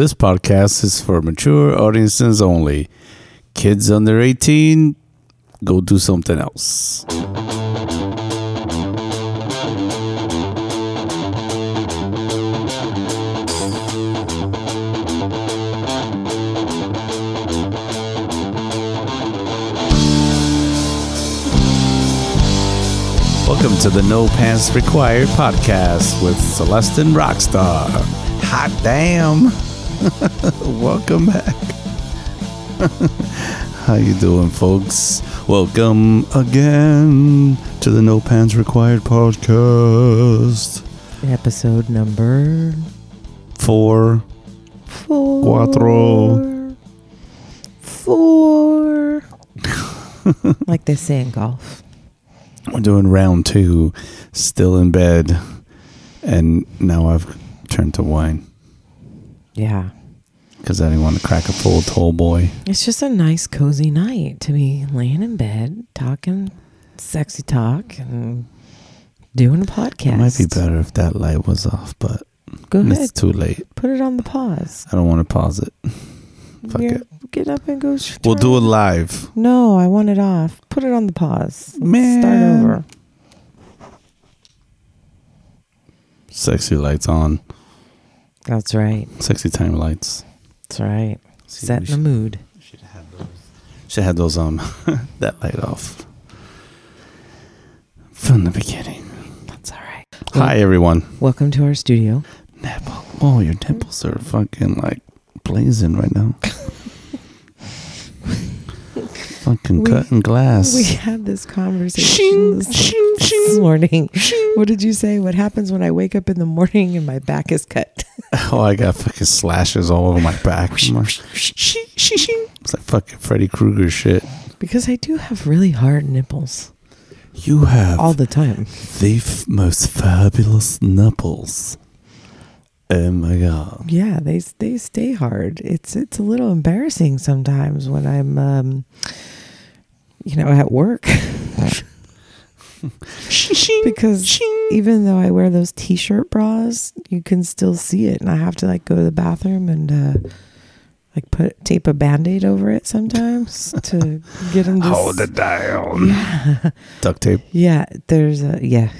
This podcast is for mature audiences only. Kids under 18, go do something else. Welcome to the No Pants Required podcast with Celestin Rockstar. Hot damn. Welcome back. How you doing, folks? Welcome again to the No Pants Required podcast. Episode number Four. four. Cuatro. Four. like they say in golf. We're doing round two. Still in bed. And now I've turned to wine Yeah. Because I didn't want to crack a full tall boy. It's just a nice, cozy night to be laying in bed, talking sexy talk, and doing a podcast. It might be better if that light was off, but Go ahead. it's too late. Put it on the pause. I don't want to pause it. Fuck You're- it. Get up and go. We'll do it live. No, I want it off. Put it on the pause. Man. Start over. Sexy lights on. That's right. Sexy time lights. That's right. See, Set we in the mood. Should have had those. Should have those um that light off from the beginning. That's all right. Hi everyone. Welcome to our studio. Nipple. Oh, your nipples are fucking like blazing right now. fucking We- cutting glass. We had this conversation Shing, this, shing, this shing. morning. What did you say? What happens when I wake up in the morning and my back is cut? Oh, I got fucking slashes all over my back. it's like fucking Freddy Krueger shit. Because I do have really hard nipples You have all the time. the f- most fabulous nipples. Oh my god. Yeah, they they stay hard. It's it's a little embarrassing sometimes when I'm um you know at work because even though I wear those t-shirt bras, you can still see it and I have to like go to the bathroom and uh like put tape a band-aid over it sometimes to get them to Hold s- it down. Duct tape. Yeah, there's a yeah.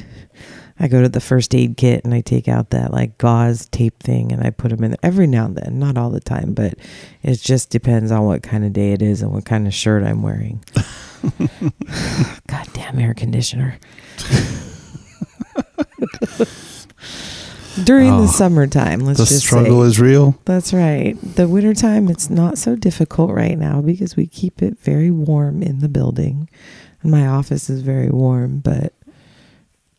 I go to the first aid kit and I take out that like gauze tape thing and I put them in there every now and then, not all the time, but it just depends on what kind of day it is and what kind of shirt I'm wearing. Goddamn air conditioner. During Oh, the summertime, let's the just struggle say. is real. That's right. The wintertime, it's not so difficult right now because we keep it very warm in the building. And my office is very warm, but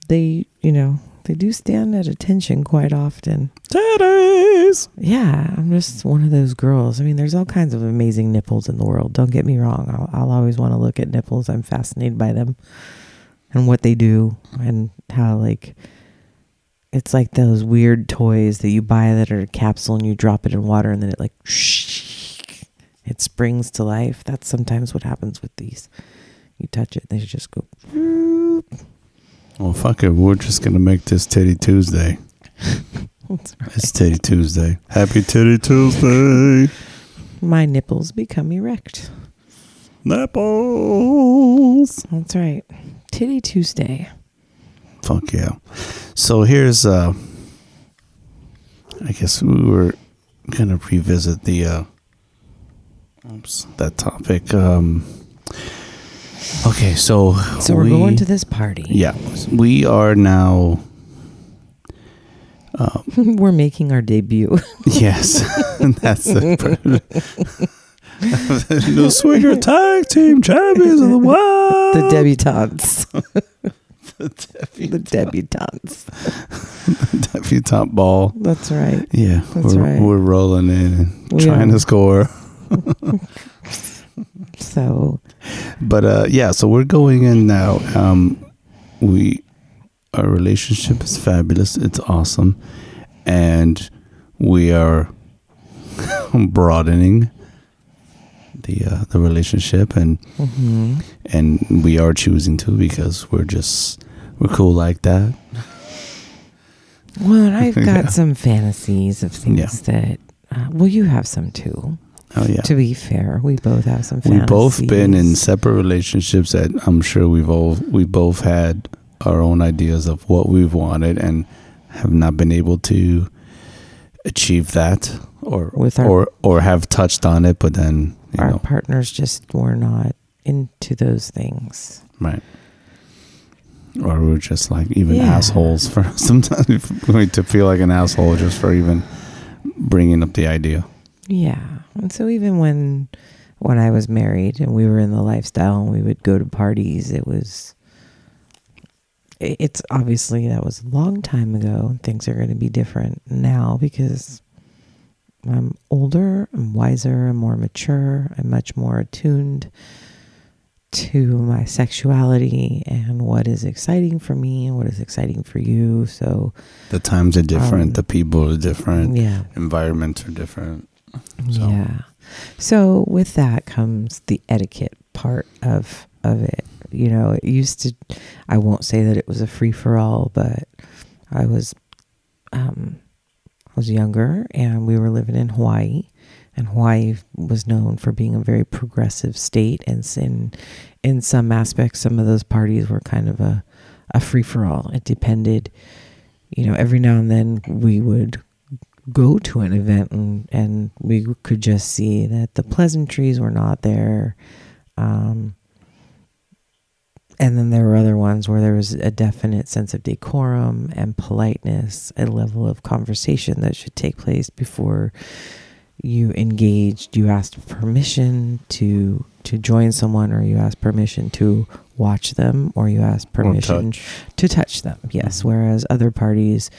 they, you know, they do stand at attention quite often. Titties. Yeah, I'm just one of those girls. I mean, there's all kinds of amazing nipples in the world. Don't get me wrong. I'll, I'll always want to look at nipples. I'm fascinated by them and what they do and how, like, it's like those weird toys that you buy that are a capsule and you drop it in water and then it, like, it springs to life. That's sometimes what happens with these. You touch it, they just go. Well, fuck it. We're just gonna make this Titty Tuesday. That's right. It's Titty Tuesday. Happy Titty Tuesday. My nipples become erect. Nipples. That's right. Titty Tuesday. Fuck yeah. So here's uh I guess we were gonna revisit the uh oops that topic. Um Okay, so So we're we- going to this party. Yeah. We are now we're making our debut. Yes. That's the New Swinger Tag Team Champions of the World. the debutantes. the debutantes. the debutantes. debutante ball. That's right. Yeah, That's we're, right. we're rolling in and We trying are. to score. So But uh, yeah, so we're going in now. Um, we our relationship is fabulous. It's awesome, and we are broadening the uh, the relationship, and mhm. and we are choosing to because we're just we're cool like that. well, I've got Yeah. some fantasies of things that Uh, well, you have some too. Oh yeah. To be fair, we both have some. We've both been in separate relationships that I'm sure we've all we both had our own ideas of what we've wanted and have not been able to achieve that or With our- or or have touched on it but then you Our know partners just were not into those things. right or we're just like even Yeah. assholes for sometimes to feel like an asshole just for even bringing up the idea Yeah. And so even when when I was married and we were in the lifestyle and we would go to parties, it was it's obviously that was a long time ago and things are going to be different now because I'm older, I'm wiser, I'm more mature, I'm much more attuned to my sexuality and what is exciting for me and what is exciting for you. So, the times are different Um, the people are different yeah. environments are different So- Yeah. So with that comes the etiquette part of of it. You know, it used to I won't say that it was a free for all, but I was um I was younger and we were living in Hawaii and Hawaii was known for being a very progressive state and in in some aspects some of those parties were kind of a a free for all. It depended you know, every now and then we would go to an event and, and we could just see that the pleasantries were not there. Um, and then there were other ones where there was a definite sense of decorum and politeness, a level of conversation that should take place before you engaged. You asked permission to to join someone, or you asked permission to watch them, or you asked permission touch. to touch them. Yes, Mhm. whereas other parties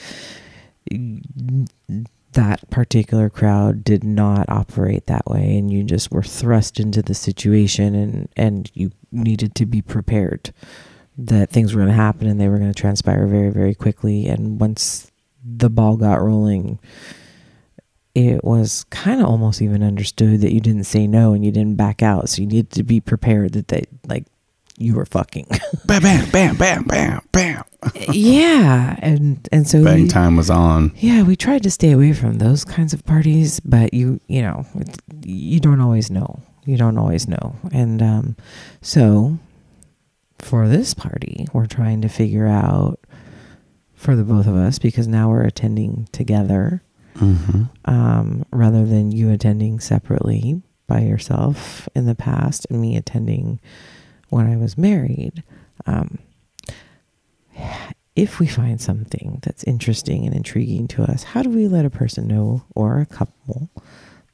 that particular crowd did not operate that way and you just were thrust into the situation and and you needed to be prepared that things were going to happen and they were going to transpire very very quickly. And once the ball got rolling it was kind of almost even understood that you didn't say no and you didn't back out. So you needed to be prepared that they like you were fucking bam bam bam bam bam bam yeah and and so bang we- time was on Yeah, we tried to stay away from those kinds of parties, but you you know you don't always know. You don't always know, and um, so for this party, we're trying to figure out for the both of us because now we're attending together mm-hmm. um, rather than you attending separately by yourself in the past and me attending when I was married. Um, if we find something that's interesting and intriguing to us, how do we let a person know or a couple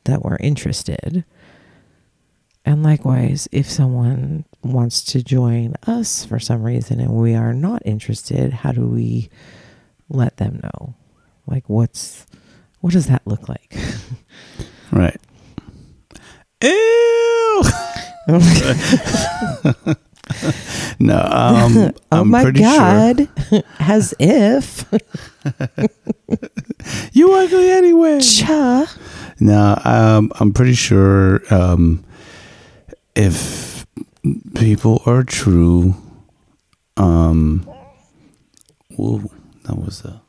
that we're interested? And likewise, if someone wants to join us for some reason and we are not interested, how do we let them know? Like, what's what does that look like? right Ew. no um oh i'm my pretty sure god! As if you ugly anyway cha. No, um, I'm pretty sure um, if people are true, um, whoa, that was a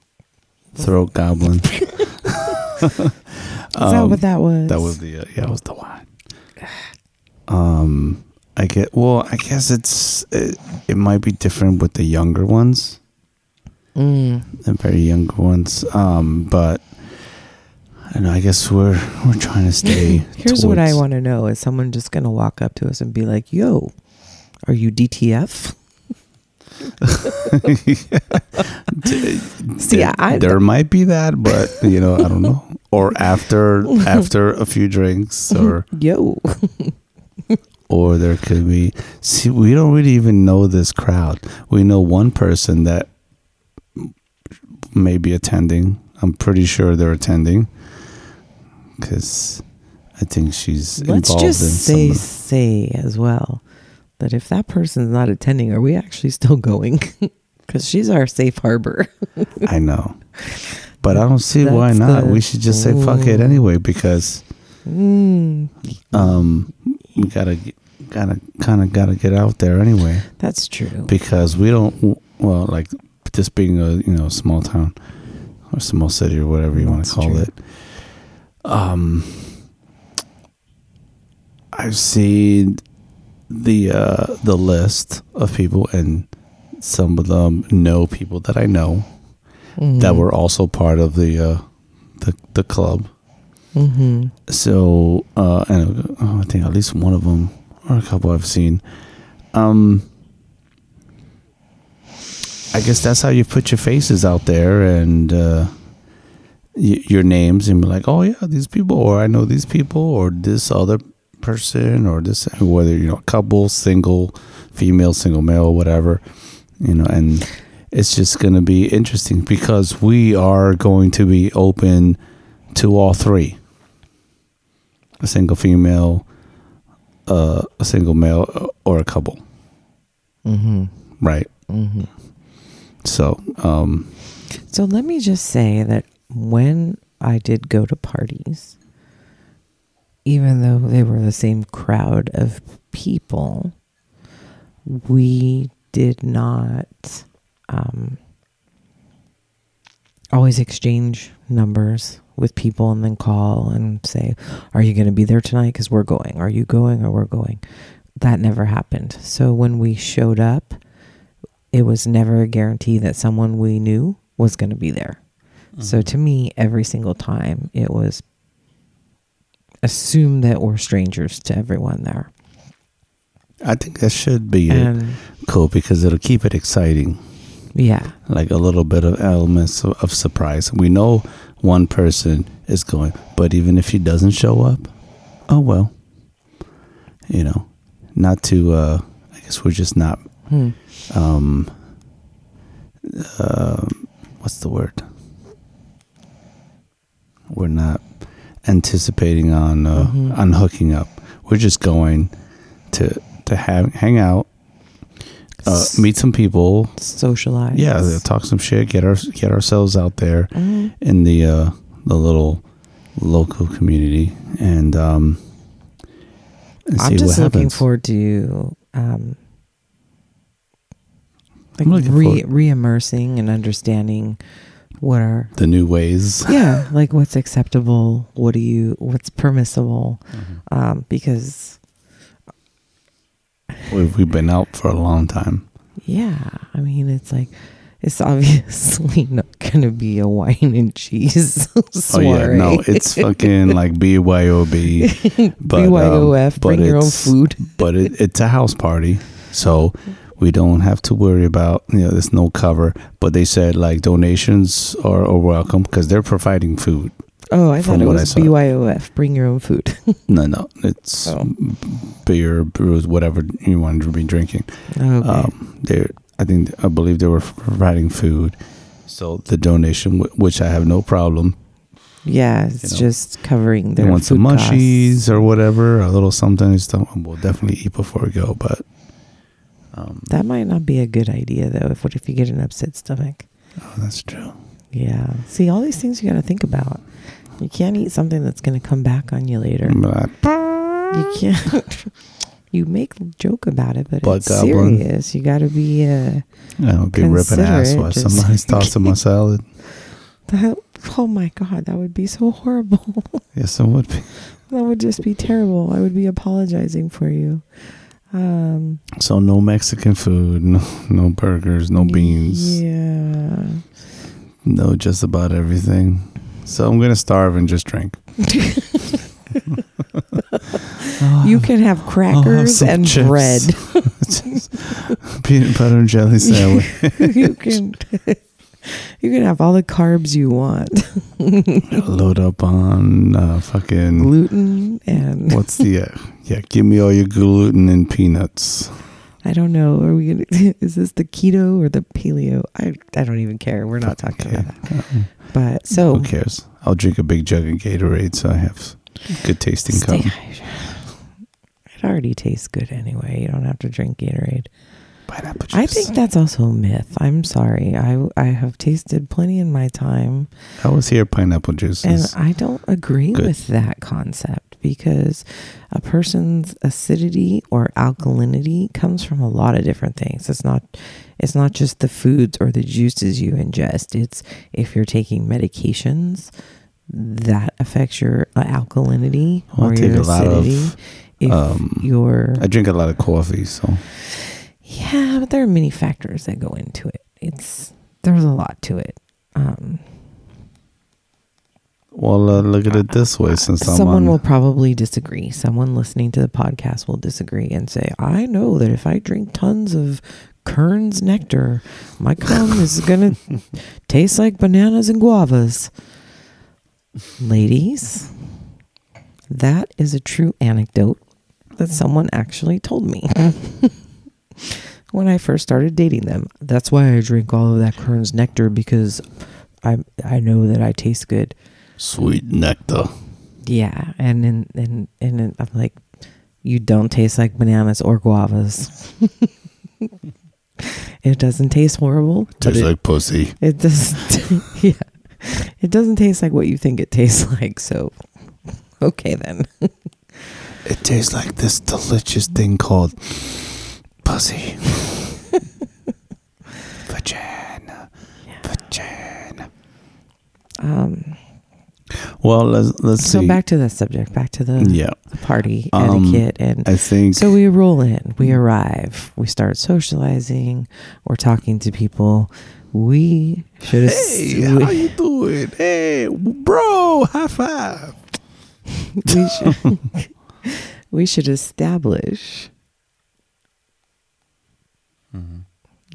throat goblin. Is that what that was? That was the uh, yeah, that was the one. Um, I get well. I guess it's it, it might be different with the younger ones, Mm. the very younger ones. Um, but I don't know. I guess we're we're trying to stay. Here's what I want to know: Is someone just gonna walk up to us and be like, "Yo, are you DTF?" See, there, I- there might be that, but you know, I don't know. Or after after a few drinks, or Yo, or there could be. See, we don't really even know this crowd. We know one person that may be attending. I'm pretty sure they're attending because I think she's let's involved Let's just in say some. say as well that if that person's not attending, are we actually still going? Because she's our safe harbor. I know, but I don't see why not. the- we should just say fuck it anyway because. Mm, um we gotta get- gotta kind of gotta get out there anyway that's true. because we don't well like this being a you know small town or small city or whatever you want to call true. it um, I've seen the uh, the list of people, and some of them know people that I know that were also part of the uh, the the club. Mm-hmm. So, uh, and uh, I think at least one of them or a couple I've seen. Um, I guess that's how you put your faces out there and uh, y- your names and be like, oh yeah, these people, or I know these people, or this other person, or this whether you know couple, single, female, single male, whatever, you know, and it's just going to be interesting because we are going to be open to all three a single female, uh, a single male, or a couple, Mm-hmm. right? Mm-hmm. So, um, So let me just say that when I did go to parties, even though they were the same crowd of people, we did not um, always exchange numbers with people and then call and say, Are you going to be there tonight? Because we're going. Are you going or we're going? That never happened. So when we showed up, it was never a guarantee that someone we knew was going to be there. So mm-hmm. to me, every single time it was assume that we're strangers to everyone there. I think that should be it. And cool because it'll keep it exciting, yeah, like a little bit of elements of, of surprise. We know one person is going, but even if he doesn't show up, oh well, you know, not to. uh I guess we're just not. hmm. um uh, what's the word we're not anticipating on uh, Mhm. on hooking up we're just going to to have hang out uh, meet some people socialize. yeah talk some shit get our get ourselves out there Mhm. in the uh the little local community and um and I'm just what looking happens. forward to um, like re re immersing and understanding what are the new ways yeah like what's acceptable what do you what's permissible Mm-hmm. um, because we've, we've been out for a long time yeah i mean it's like it's obviously not gonna be a wine and cheese Oh yeah, no, it's fucking like BYOB, but um, BYOF, but bring your own food. but it, it's a house party, so we don't have to worry about you know there's no cover. But they said like donations are, are welcome because they're providing food. Oh, I thought it was. BYOF, bring your own food. No, no, it's Oh. beer, brews, whatever you want to be drinking. okay. Um, they, I think, I believe they were providing food. So the donation, wh- which I have no problem. yeah, it's know, just covering They their want some food costs. mushies or whatever, a little something. We'll definitely eat before we go. But um, That might not be a good idea though. If what if you get an upset stomach? oh, that's true. Yeah. See, all these things you got to think about. You can't eat something that's going to come back on you later. But You can't. you make a joke about it, but Bug it's goblin. serious. You got to be. Uh, I don't be ripping ass while somebody's tossing my salad. that, oh my god, that would be so horrible. Yes, it would be. that would just be terrible. I would be apologizing for you. Um, So no Mexican food, no no burgers, no beans, Yeah. no just about everything. So I'm gonna starve and just drink. You can have crackers and chips. bread. peanut butter and jelly sandwich. you can you can have all the carbs you want. Load up on uh, fucking Gluten and what's the uh, yeah? Give me all your gluten and peanuts. I don't know. Are we gonna is this the keto or the paleo? I I don't even care. We're not talking Okay. about that. But so Who cares? I'll drink a big jug of Gatorade so I have good tasting stay. It already tastes good anyway. You don't have to drink Gatorade. Pineapple juice. I think that's also a myth. I'm sorry. I I have tasted plenty in my time I was here. Pineapple juice And I don't agree good. with that concept because a person's acidity or alkalinity comes from a lot of different things. It's not it's not just the foods or the juices you ingest. It's if you're taking medications, that affects your uh, alkalinity Well, I or take your a lot of, if um, your I drink a lot of coffee, so yeah, but there are many factors that go into it. It's there's a lot to it. Um, well, uh, look at it this way: since someone on, will probably disagree. Someone listening to the podcast will disagree and say, "I know that if I drink tons of Kern's nectar, my cum is gonna taste like bananas and guavas." Ladies, that is a true anecdote that someone actually told me when I first started dating them. That's why I drink all of that Kern's nectar because I I know that I taste good. Sweet nectar. Yeah, and and and and I'm like, you don't taste like bananas or guavas. it doesn't taste horrible. but Tastes it, like pussy. it doesn't. yeah, it doesn't taste like what you think it tastes like. So, okay then. It tastes like this delicious thing called pussy. Vagina. Vagina. Um, Well, let's let's so see. back to the subject. Back to the, yeah, the party Um, etiquette and. I think. So we roll in, we arrive, we start socializing, we're talking to people. We should hey, how you doing? Hey, bro, high five. we should we should establish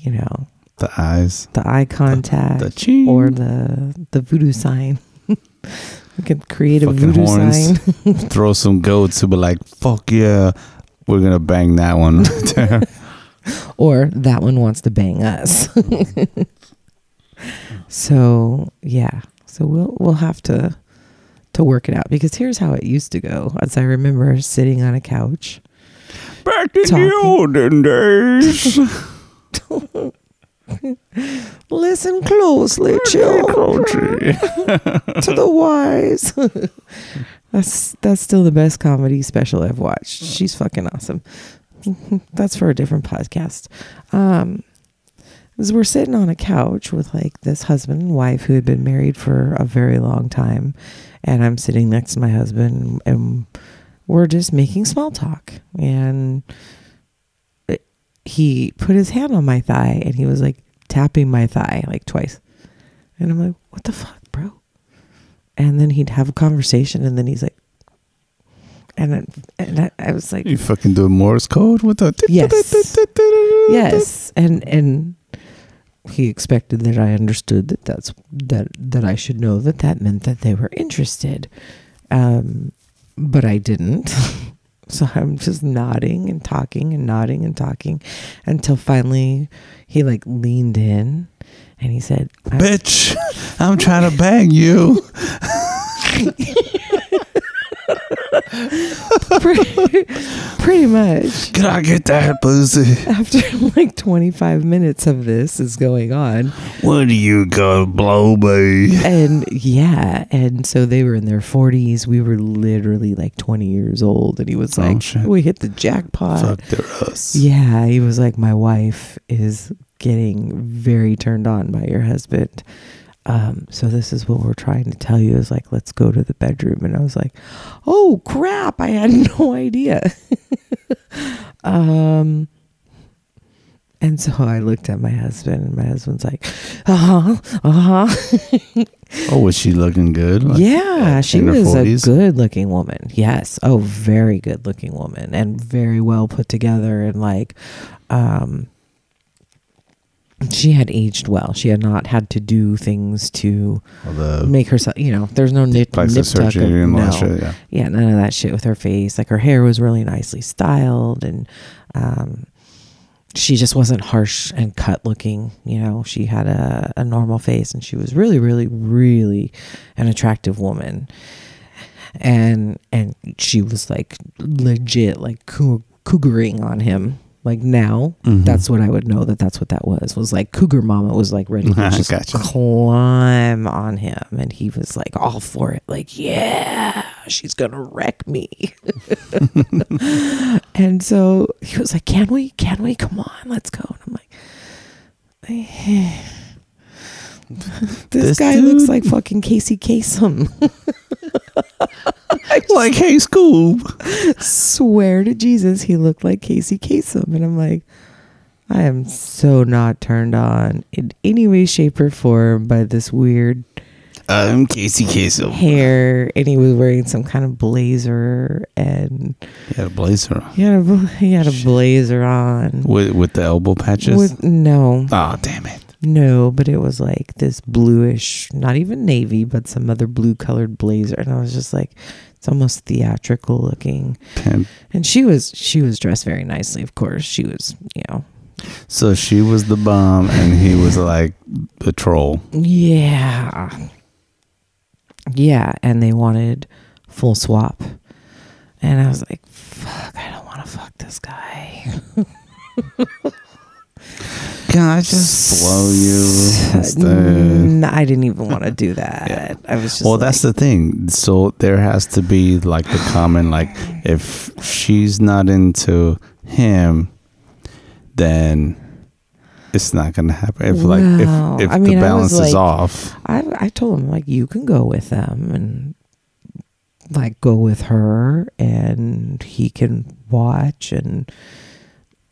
you know The eyes, the eye contact the ching, or the the voodoo sign we could create a voodoo horns. sign throw some goats who be like, "Fuck yeah, we're gonna bang that one." or that one wants to bang us so yeah so we'll we'll have to to work it out because here's how it used to go as i remember sitting on a couch Back in Talking. the olden days. listen closely children to the wise. that's that's still the best comedy special I've watched. She's fucking awesome. that's for a different podcast. Um, as we're sitting on a couch with like this husband and wife who had been married for a very long time, and I'm sitting next to my husband, and we're just making small talk, and he put his hand on my thigh, and he was like tapping my thigh like twice. And I'm like, what the fuck, bro? And then he'd have a conversation, and then he's like, and I, and I, I was like, you fucking doing Morse code with the Yes. yes, and and he expected that I understood that that's that that I should know that that meant that they were interested, um, but I didn't. So I'm just nodding and talking and nodding and talking until finally he like leaned in and he said, I- Bitch, I'm trying to bang you. pretty, pretty much Can I get that pussy? after like 25 minutes of this is going on When you gonna blow me? and yeah and so they were in their 40s we were literally like 20 years old and he was Oh, like shit. we hit the jackpot Fuck their us. yeah he was like my wife is getting very turned on by your husband um, so this is what we're trying to tell you is like let's go to the bedroom and i was like oh crap i had no idea um and so I looked at my husband, and my husband's like, "Uh huh, uh huh." Oh, was she looking good? Like, yeah, she in her was a good-looking woman. Yes, oh, very good-looking woman, and very well put together, and like, um, she had aged well. She had not had to do things to the make herself. You know, there's no nip, nip tuck. and no. shit. Yeah. yeah, none of that shit with her face. Like her hair was really nicely styled and um she just wasn't harsh and cut looking, you know. She had a, a normal face and she was really, really, really an attractive woman. And and she was like legit like cou- cougaring on him. Like now, Mhm. that's what I would know that that's what that was. Was like cougar mama was like ready to just Gotcha. climb on him, and he was like all for it. Like, yeah, she's gonna wreck me. and so he was like, "Can we? Can we? Come on, let's go." And I'm like, this, This guy looks like fucking Casey Kasem. like, hey, Scoob. Swear to Jesus, he looked like Casey Kasem. And I'm like, I am so not turned on in any way, shape, or form by this weird I'm Casey Kasem. hair. And he was wearing some kind of blazer. And He had a blazer on. he had a, he had a blazer on. with with the elbow patches. With, no, oh, damn it! No, but it was like this bluish, not even navy, but some other blue colored blazer. And I was just like, it's almost theatrical looking. Pimp. And she was she was dressed very nicely, of course. She was, you know, So she was the bomb, and he was like the troll. Yeah. Yeah, and they wanted full swap. And I was like, fuck, I don't want to fuck this guy. Can I just blow you instead? I didn't even want to do that. I was just Well, that's the thing. So there has to be like the common, like if she's not into him, then it's not gonna happen. If like Well, if if I mean, the balance is like- off, I, I told him, like, you can go with them and, like, go with her and he can watch and,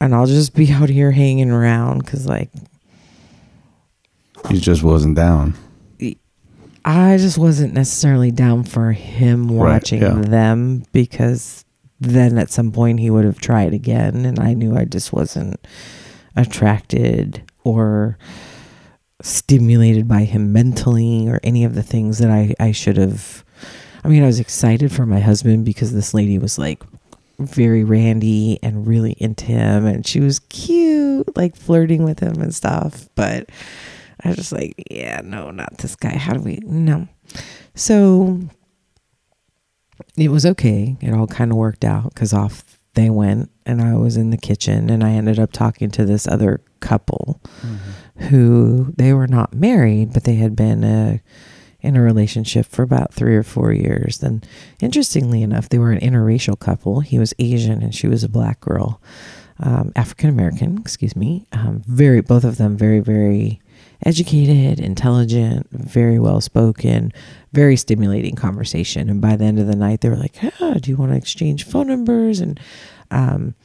and I'll just be out here hanging around because, like, he just wasn't down. I just wasn't necessarily down for him Right, watching yeah. them because then at some point he would have tried again and I knew I just wasn't attracted or stimulated by him mentally or any of the things that I, I should have I mean I was excited for my husband because this lady was like very randy and really into him and she was cute like flirting with him and stuff but I was just like, yeah, no, not this guy. How do we? No. So it was okay. It all kind of worked out because off they went, and I was in the kitchen, and I ended up talking to this other couple who they were not married, but they had been uh in a relationship for about three or four years. And interestingly enough, they were an interracial couple. He was Asian, and she was a black girl, um, African American, excuse me. Um, very, both of them very, very educated, intelligent, very well spoken, very stimulating conversation. And by the end of the night, they were like, ah, "Do you want to exchange phone numbers?" And um,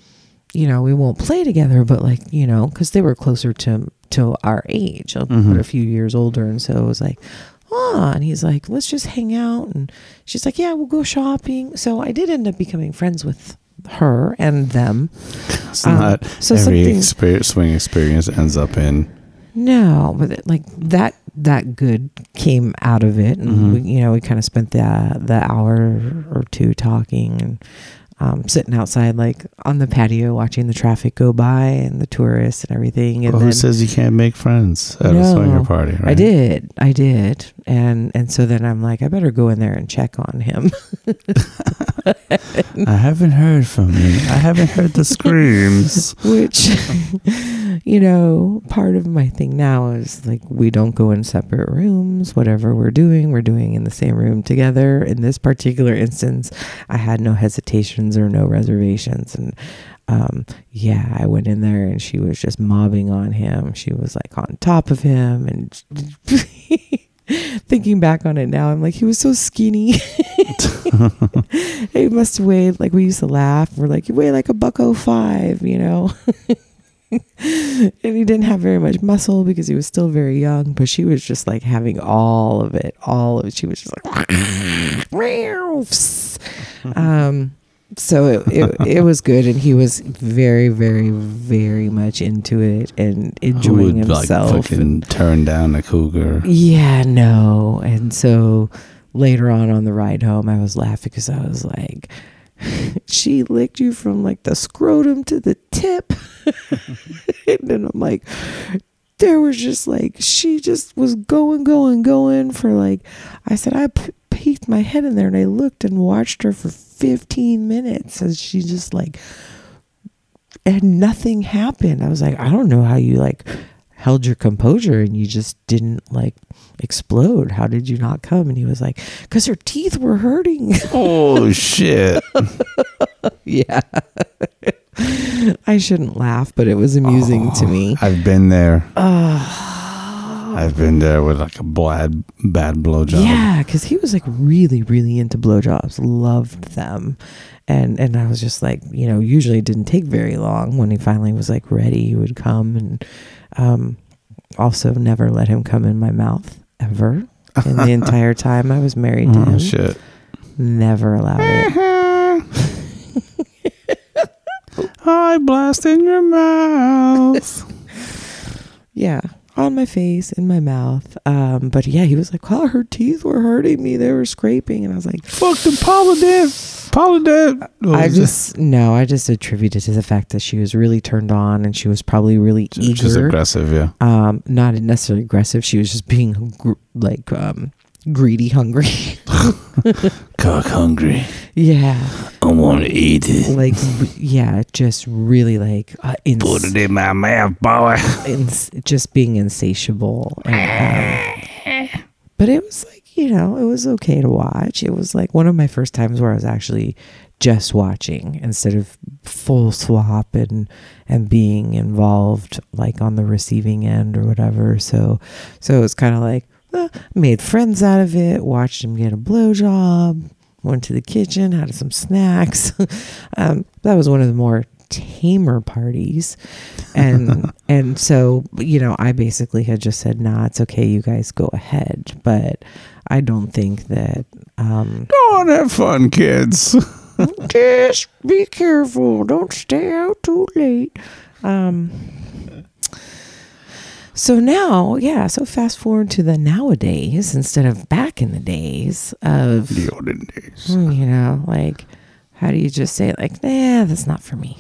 you know, we won't play together, but like, you know, because they were closer to to our age, Mhm. but a few years older, and so it was like, oh, and he's like, let's just hang out, and she's like, yeah, we'll go shopping. So I did end up becoming friends with her and them. It's Um, not so every experience, swing experience ends up in. No, but it, like that that good came out of it, and Mhm. we, you know we kind of spent the the hour or two talking and um, sitting outside like on the patio watching the traffic go by and the tourists and everything. And Well, then who says you can't make friends at a swinger party? Right? I did, I did, and and so then I'm like, I better go in there and check on him. I haven't heard from him. I haven't heard the screams. which you know part of my thing now is like we don't go in separate rooms whatever we're doing we're doing in the same room together in this particular instance i had no hesitations or no reservations. And um yeah i went in there and she was just mobbing on him. She was like on top of him and thinking back on it now i'm like he was so skinny. He must have weighed like we used to laugh. We're like you weigh like a buck oh five you know? And he didn't have very much muscle because he was still very young but she was just like having all of it all of it. She was just like um so it, it, it was good and he was very very very much into it and Who enjoying would like himself fucking turn down a cougar? yeah, no. And so later on on the ride home, I was laughing because I was like, she licked you from like the scrotum to the tip. and then I'm like, there was just like, she just was going, going, going for like, I said, I peeked my head in there and I looked and watched her for 15 minutes as she just like, and nothing happened. I was like, I don't know how you like held your composure and you just didn't like explode. How did you not come? And he was like, because her teeth were hurting. Oh shit! yeah. I shouldn't laugh, but it was amusing to me. I've been there. Oh, I've been there with like a bad, bad blowjob. Yeah, because he was like really, really into blowjobs, loved them, and and I was just like, you know, usually it didn't take very long when he finally was like ready. He would come, and um, also never let him come in my mouth ever. In the entire time I was married to Oh shit. never allowed it. I blast in your mouth. Yeah, on my face, in my mouth. Um, but yeah, he was like, "Oh, her teeth were hurting me; they were scraping," and I was like, Fuck the. Paula did. I just no, I just attributed to the fact that she was really turned on and she was probably really just eager. aggressive, yeah. Um, not necessarily aggressive. She was just being gr- like um, greedy, hungry. Cock hungry. yeah, I want to eat it. like yeah, just really like uh, ins- Put it in my mouth, boy. ins- just being insatiable. And, um, but it was like you know, it was okay to watch. It was like one of my first times where I was actually just watching instead of full swap and and being involved like on the receiving end or whatever. So so it was kind of like uh, made friends out of it. Watched him get a blowjob. Went to the kitchen, had some snacks. um, that was one of the more tamer parties and and so you know i basically had just said nah it's okay you guys go ahead but i don't think that um Go on, have fun, kids. just be careful don't stay out too late um so now yeah so fast forward to the nowadays instead of back in the days of the olden days. Hmm, you know like how do you just say like nah that's not for me.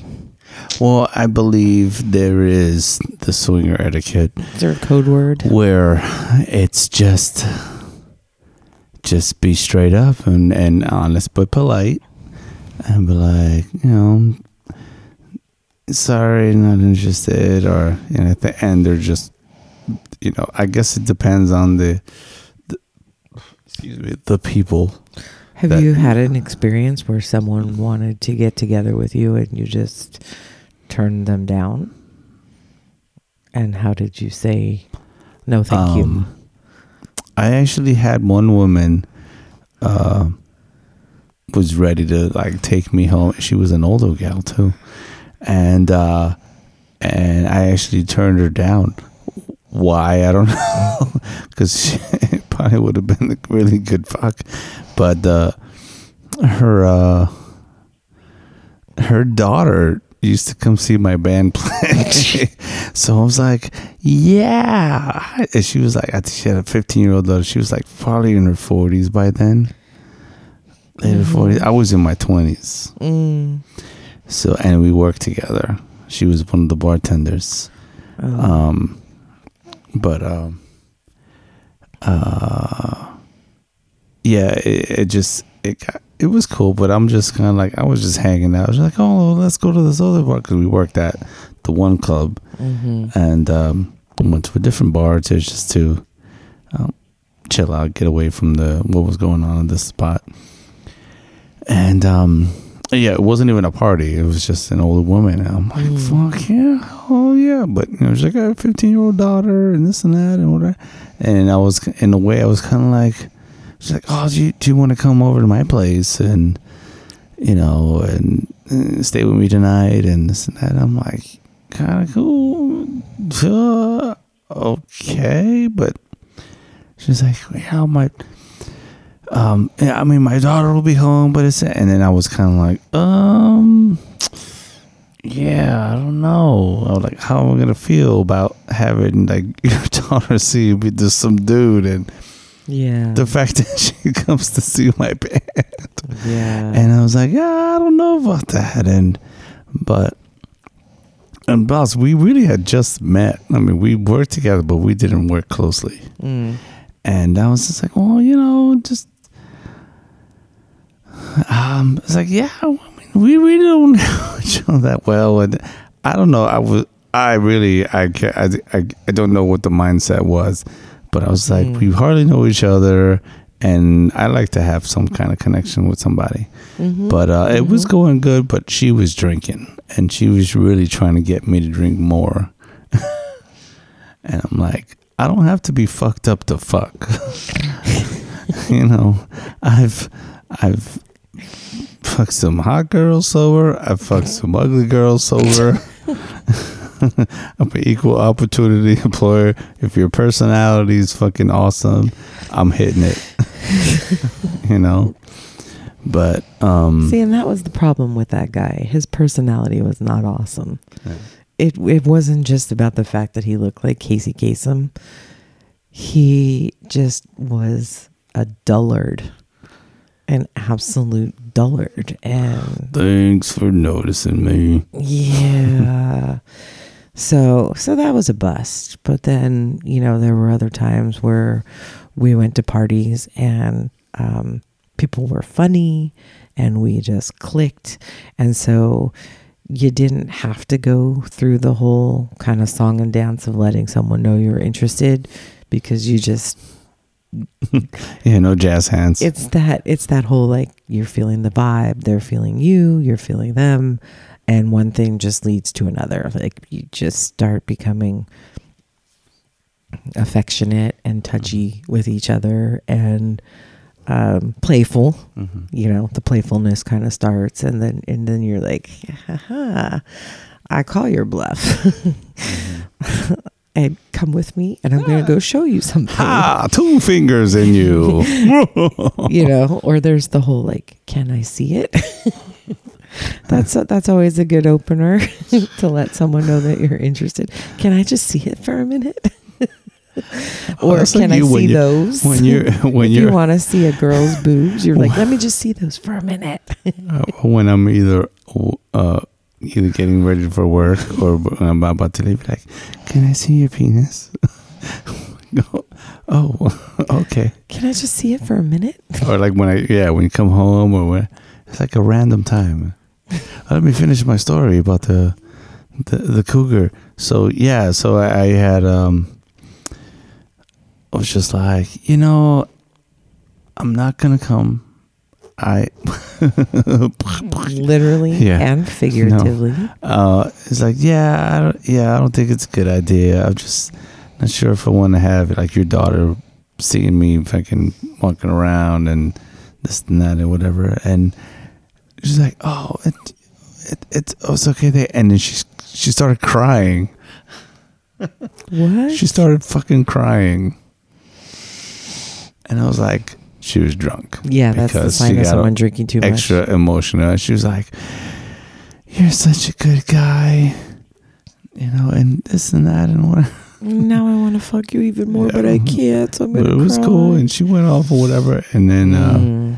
Well, I believe there is the swinger etiquette is there a code word? where it's just just be straight up and, and honest but polite and be like, you know, sorry, not interested or you know, at the end they're just you know, I guess it depends on the, the excuse me, the people. Have that- you had an experience where someone wanted to get together with you and you just turned them down? And how did you say no, thank you? Um, I actually had one woman uh, was ready to like take me home. She was an older gal too, and uh, and I actually turned her down. Why I don't know, because it probably would have been a really good fuck, but uh, her uh, her daughter used to come see my band play. so I was like, yeah. And she was like, I think she had a 15 year old daughter. She was like probably in her 40s by then. Later 40s. I was in my 20s. Mm. So, and we worked together. She was one of the bartenders. Oh. Um, but, um, uh, yeah, it, it just, it got, it was cool, but I'm just kind of like, I was just hanging out. I was like, oh, let's go to this other bar because we worked at the one club hmm and um, went to a different bar to just to um, chill out, get away from the what was going on in this spot. And um, yeah, it wasn't even a party; it was just an older woman. And I'm like, Mm. "Fuck yeah, oh yeah!" But you know, she's like, "I have a 15 year old daughter, and this and that, and whatever." And I was, in a way, I was kind of like, "She's like, oh, do you, do you want to come over to my place and you know and, uh, stay with me tonight and this and that?" I'm like, kind of cool. Okay, but she's like, yeah, my, um, yeah, I mean, my daughter will be home, but it's, and then I was kind of like, um, yeah, I don't know. I was like, how am I gonna feel about having like your daughter see me just some dude and Yeah. the fact that she comes to see my band? yeah. And I was like, yeah, I don't know about that. And but and boss, we really had just met. I mean, we worked together, but we didn't work closely. mm. And I was just like, well, you know, just um, it's like, yeah, I mean, we really don't know each other that well, and I don't know. I was, I really, I, I, I, don't know what the mindset was, but I was like, Mm. we hardly know each other, and I like to have some kind of connection with somebody. Mhm. But uh, it was Mhm. going good, but she was drinking, and she was really trying to get me to drink more. and I'm like, I don't have to be fucked up to fuck. you know, I've I've fucked some hot girls sober. I've fucked some ugly girls sober. I'm an equal opportunity employer. If your personality is fucking awesome, I'm hitting it. you know, but um, See, and that was the problem with that guy. His personality was not awesome. Yeah. It it wasn't just about the fact that he looked like Casey Kasem. He just was a dullard, an absolute dullard, and thanks for noticing me. yeah. So so that was a bust. But then, you know, there were other times where we went to parties and um, people were funny and we just clicked. And so you didn't have to go through the whole kind of song and dance of letting someone know you were interested because you just Yeah, no jazz hands. it's that it's that whole like you're feeling the vibe they're feeling you you're feeling them and one thing just leads to another like you just start becoming affectionate and touchy with each other and um, playful Mhm. you know the playfulness kind of starts and then and then you're like ha ha, i call your bluff and come with me and i'm gonna go show you something Ah, two fingers in you. you know, or there's the whole like, can I see it? that's that's always a good opener to let someone know that you're interested. Can I just see it for a minute? Or can I you see you- those? when you're when you want to see a girl's boobs, you're like, let me just see those for a minute. uh, when I'm either uh either getting ready for work or I'm about to leave, like, can I see your penis? no. Oh, okay. Can I just see it for a minute? Or like when I yeah when you come home or when it's like a random time. Let me finish my story about the the, the cougar. So yeah, so I, I had um I was just like, you know, I'm not gonna come. I Literally Yeah. and figuratively. uh it's like, yeah, I don't yeah, I don't think it's a good idea. I'm just not sure if I want to have like your daughter seeing me fucking walking around and this and that and whatever. And she's like, oh, it, it it's oh, it's okay there. And then she she started crying. What? She started fucking crying. And I was like, she was drunk. yeah, that's the because sign of someone drinking too much. extra emotional. And she was like, "You're such a good guy," you know, and this and that and what. Now I want to fuck you even more, but I can't. So I'm But it was cry. cool, and she went off or whatever. And then, uh, Mm.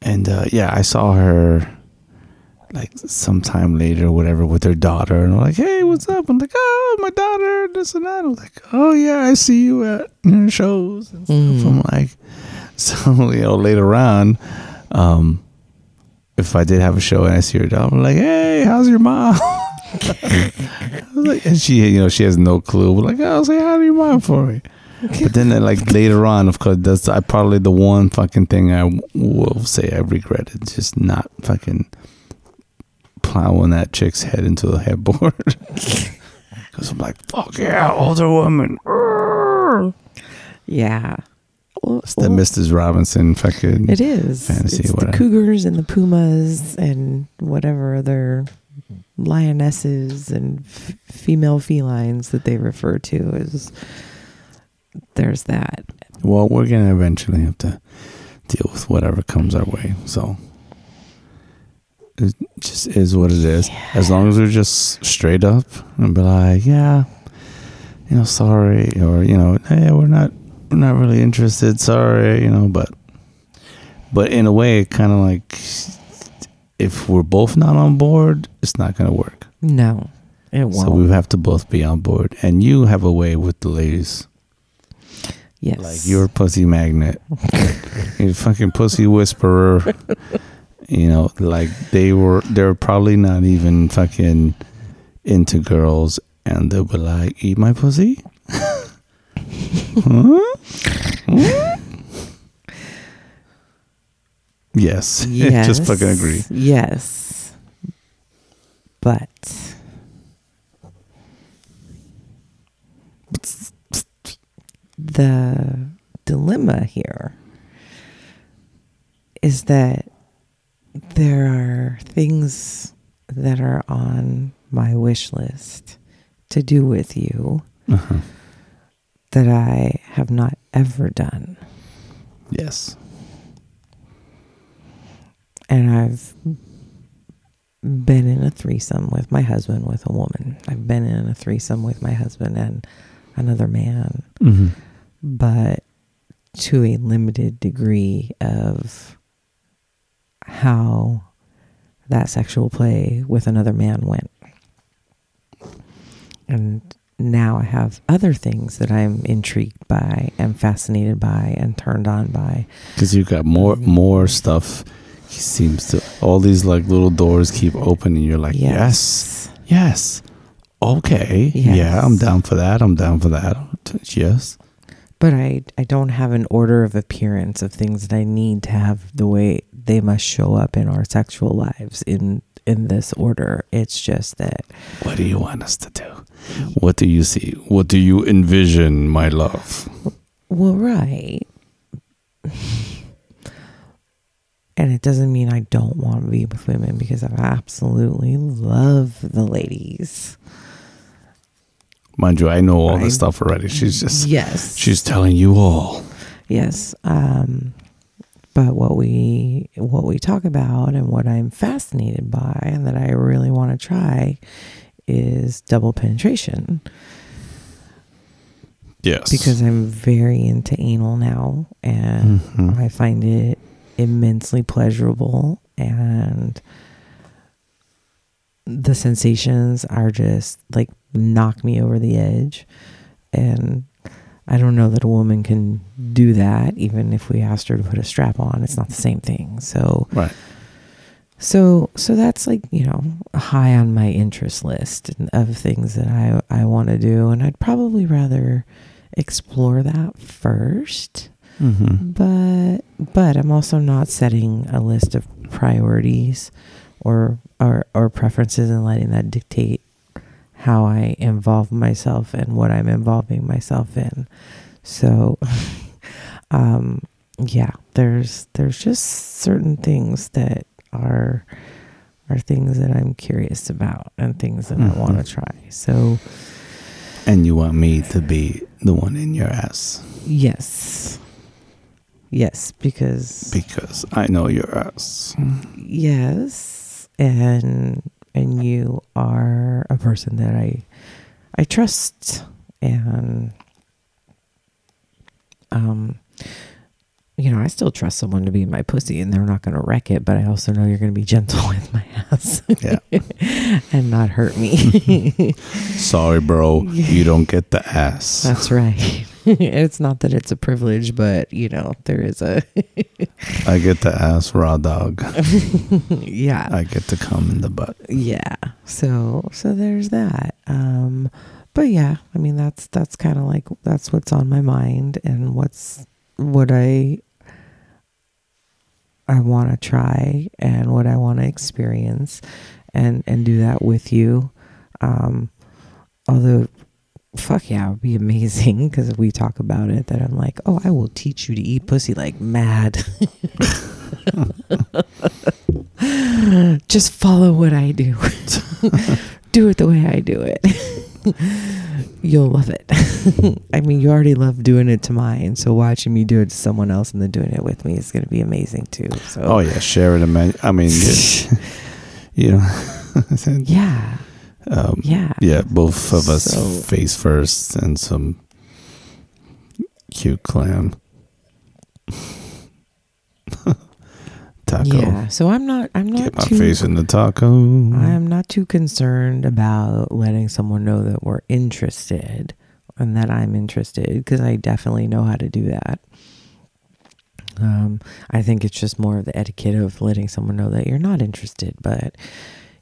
and uh, yeah, I saw her like sometime later, or whatever, with her daughter, and I'm like, "Hey, what's up?" I'm like, "Oh, my daughter, this and that." I'm like, "Oh yeah, I see you at your shows and stuff." Mm. I'm like, so you know, later on, um, if I did have a show and I see her dog, I'm like, "Hey, how's your mom?" Like, and she, you know, she has no clue. We're like, "Oh, say hi to your mom for me." But then, uh, like later on, of course, that's I probably the one fucking thing I will say I regretted, just not fucking plowing that chick's head into the headboard. Because I'm like, fuck yeah, older woman. Yeah. It's the Mrs. Robinson fucking. It is. fantasy, it's the cougars and the pumas and whatever other lionesses and f- female felines that they refer to as. There's that. Well, we're gonna eventually have to deal with whatever comes our way. So it just is what it is. As long as we're just straight up and be like, yeah, you know, sorry, or you know, hey, we're not, we're not really interested. Sorry, you know, but but in a way, kind of like if we're both not on board, it's not gonna work. No, it won't. So we have to both be on board, and you have a way with the ladies. yes. Like you're a pussy magnet. you're fucking pussy whisperer. you know, like they were they're probably not even fucking into girls and they'll be like, Eat my pussy? Huh? Yes. Yes. Just fucking agree. Yes. But the dilemma here is that there are things that are on my wish list to do with you Uh-huh. That I have not ever done. Yes. And I've been in a threesome with my husband with a woman. I've been in a threesome with my husband and another man, Mm-hmm. but to a limited degree of how that sexual play with another man went. And now I have other things that I'm intrigued by and fascinated by and turned on by. Because you've got more mm-hmm. more stuff. He seems to all these like little doors keep opening. You're like, yes, yes, okay, yeah, I'm down for that. I'm down for that. Yes. But I, I don't have an order of appearance of things that I need to have the way they must show up in our sexual lives in in this order. It's just that What do you want us to do? What do you see? What do you envision, my love? well right. And it doesn't mean I don't want to be with women because I absolutely love the ladies. Mind you, I know all I- this stuff already. She's just yes. she's telling you all. Yes. Um, but what we what we talk about and what I'm fascinated by and that I really want to try is double penetration Yes. because I'm very into anal now and Mhm. I find it immensely pleasurable and the sensations are just like knock me over the edge and I don't know that a woman can do that even if we asked her to put a strap on it's not the same thing so right. so so that's like you know high on my interest list of things that I I want to do and I'd probably rather explore that first Mm-hmm. but but I'm also not setting a list of priorities or or or preferences and letting that dictate how I involve myself and what I'm involving myself in. So um yeah, there's there's just certain things that are are things that I'm curious about and things that I want to try. So And you want me to be the one in your ass yes. Yes, because because I know your ass. Yes, and and you are a person that I I trust and um you know, I still trust someone to be my pussy and they're not going to wreck it, but I also know you're going to be gentle with my ass Yeah. and not hurt me. Sorry, bro. You don't get the ass. That's right. it's not that it's a privilege, but you know, there is a I get the ass raw dog. yeah. I get to come in the butt. yeah so so there's that um but yeah i mean that's that's kind of like that's what's on my mind and what's what i i want to try and what i want to experience and and do that with you um although fuck yeah it would be amazing because if we talk about it that i'm like oh i will teach you to eat pussy like mad just follow what I do. do it the way I do it. You'll love it. I mean, you already love doing it to mine, so watching me do it to someone else and then doing it with me is going to be amazing too. So, Oh yeah, share it. Man. I mean, you know, yeah, um, yeah, yeah. Both of us So- face first and some cute clam taco. yeah. So I'm not, I'm not Get my too, face in the taco. I'm not too concerned about letting someone know that we're interested and that I'm interested because I definitely know how to do that. Um, I think it's just more of the etiquette of letting someone know that you're not interested, but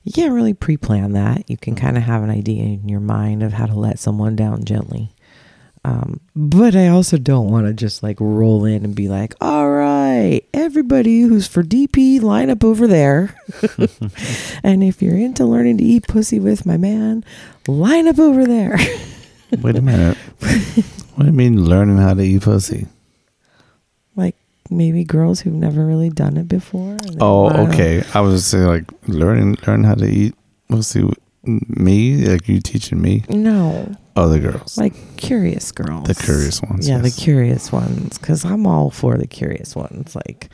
you can't really pre plan that. You can kind of have an idea in your mind of how to let someone down gently. Um, but I also don't want to just like roll in and be like, all right, everybody who's for DP, line up over there. and if you're into learning to eat pussy with my man, line up over there. Wait a minute. What do you mean learning how to eat pussy? Maybe girls who've never really done it before. Oh, wanna- okay. I was saying like learning learn how to eat pussy. Me, like you teaching me, No, oh, other girls, like curious girls. the curious ones. Yeah, yes. the curious ones. Because I'm all for the curious ones. Like,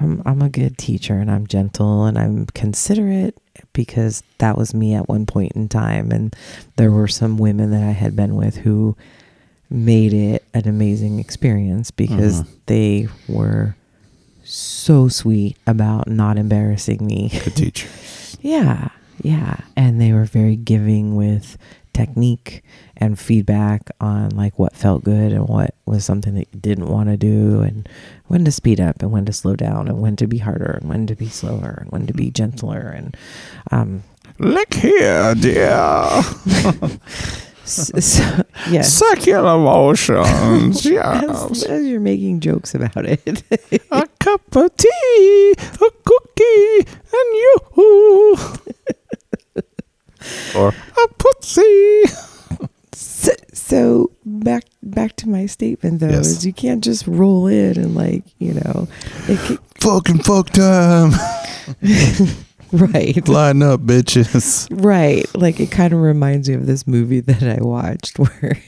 I'm I'm a good teacher and I'm gentle and I'm considerate because that was me at one point in time. And there were some women that I had been with who made it an amazing experience because Mhm. they were so sweet about not embarrassing me. Good teacher. Yeah, yeah. And they were very giving with technique and feedback on like what felt good and what was something that you didn't want to do and when to speed up and when to slow down and when to be harder and when to be slower and when to be gentler and um Look here, dear. so, yes Suck your emotions. as, as you're making jokes about it a cup of tea, a cookie, and you. or a pussy. so, so back back to my statement though Yes. is you can't just roll in and like you know it ca- Fucking fuck time. right Line up, bitches. Right. Like it kind of reminds me of this movie that I watched where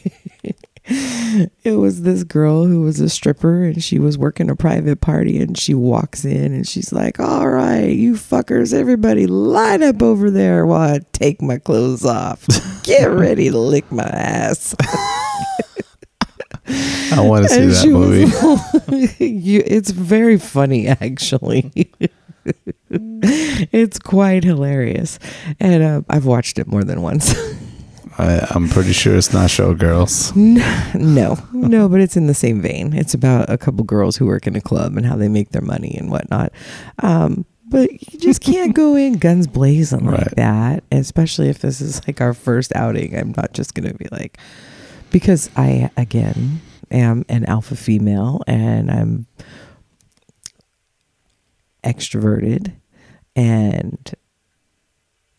it was this girl who was a stripper and she was working a private party and she walks in and she's like, All right, you fuckers, everybody line up over there while I take my clothes off. Get ready to lick my ass. I want to see And that movie. was- you, it's very funny, actually. it's quite hilarious, and uh, I've watched it more than once. I, I'm pretty sure it's not Showgirls. no, no, but it's in the same vein. It's about a couple girls who work in a club and how they make their money and whatnot. Um, but you just can't go in guns blazing like Right. that, especially if this is like our first outing. I'm not just going to be like, because I, again, am an alpha female and I'm extroverted and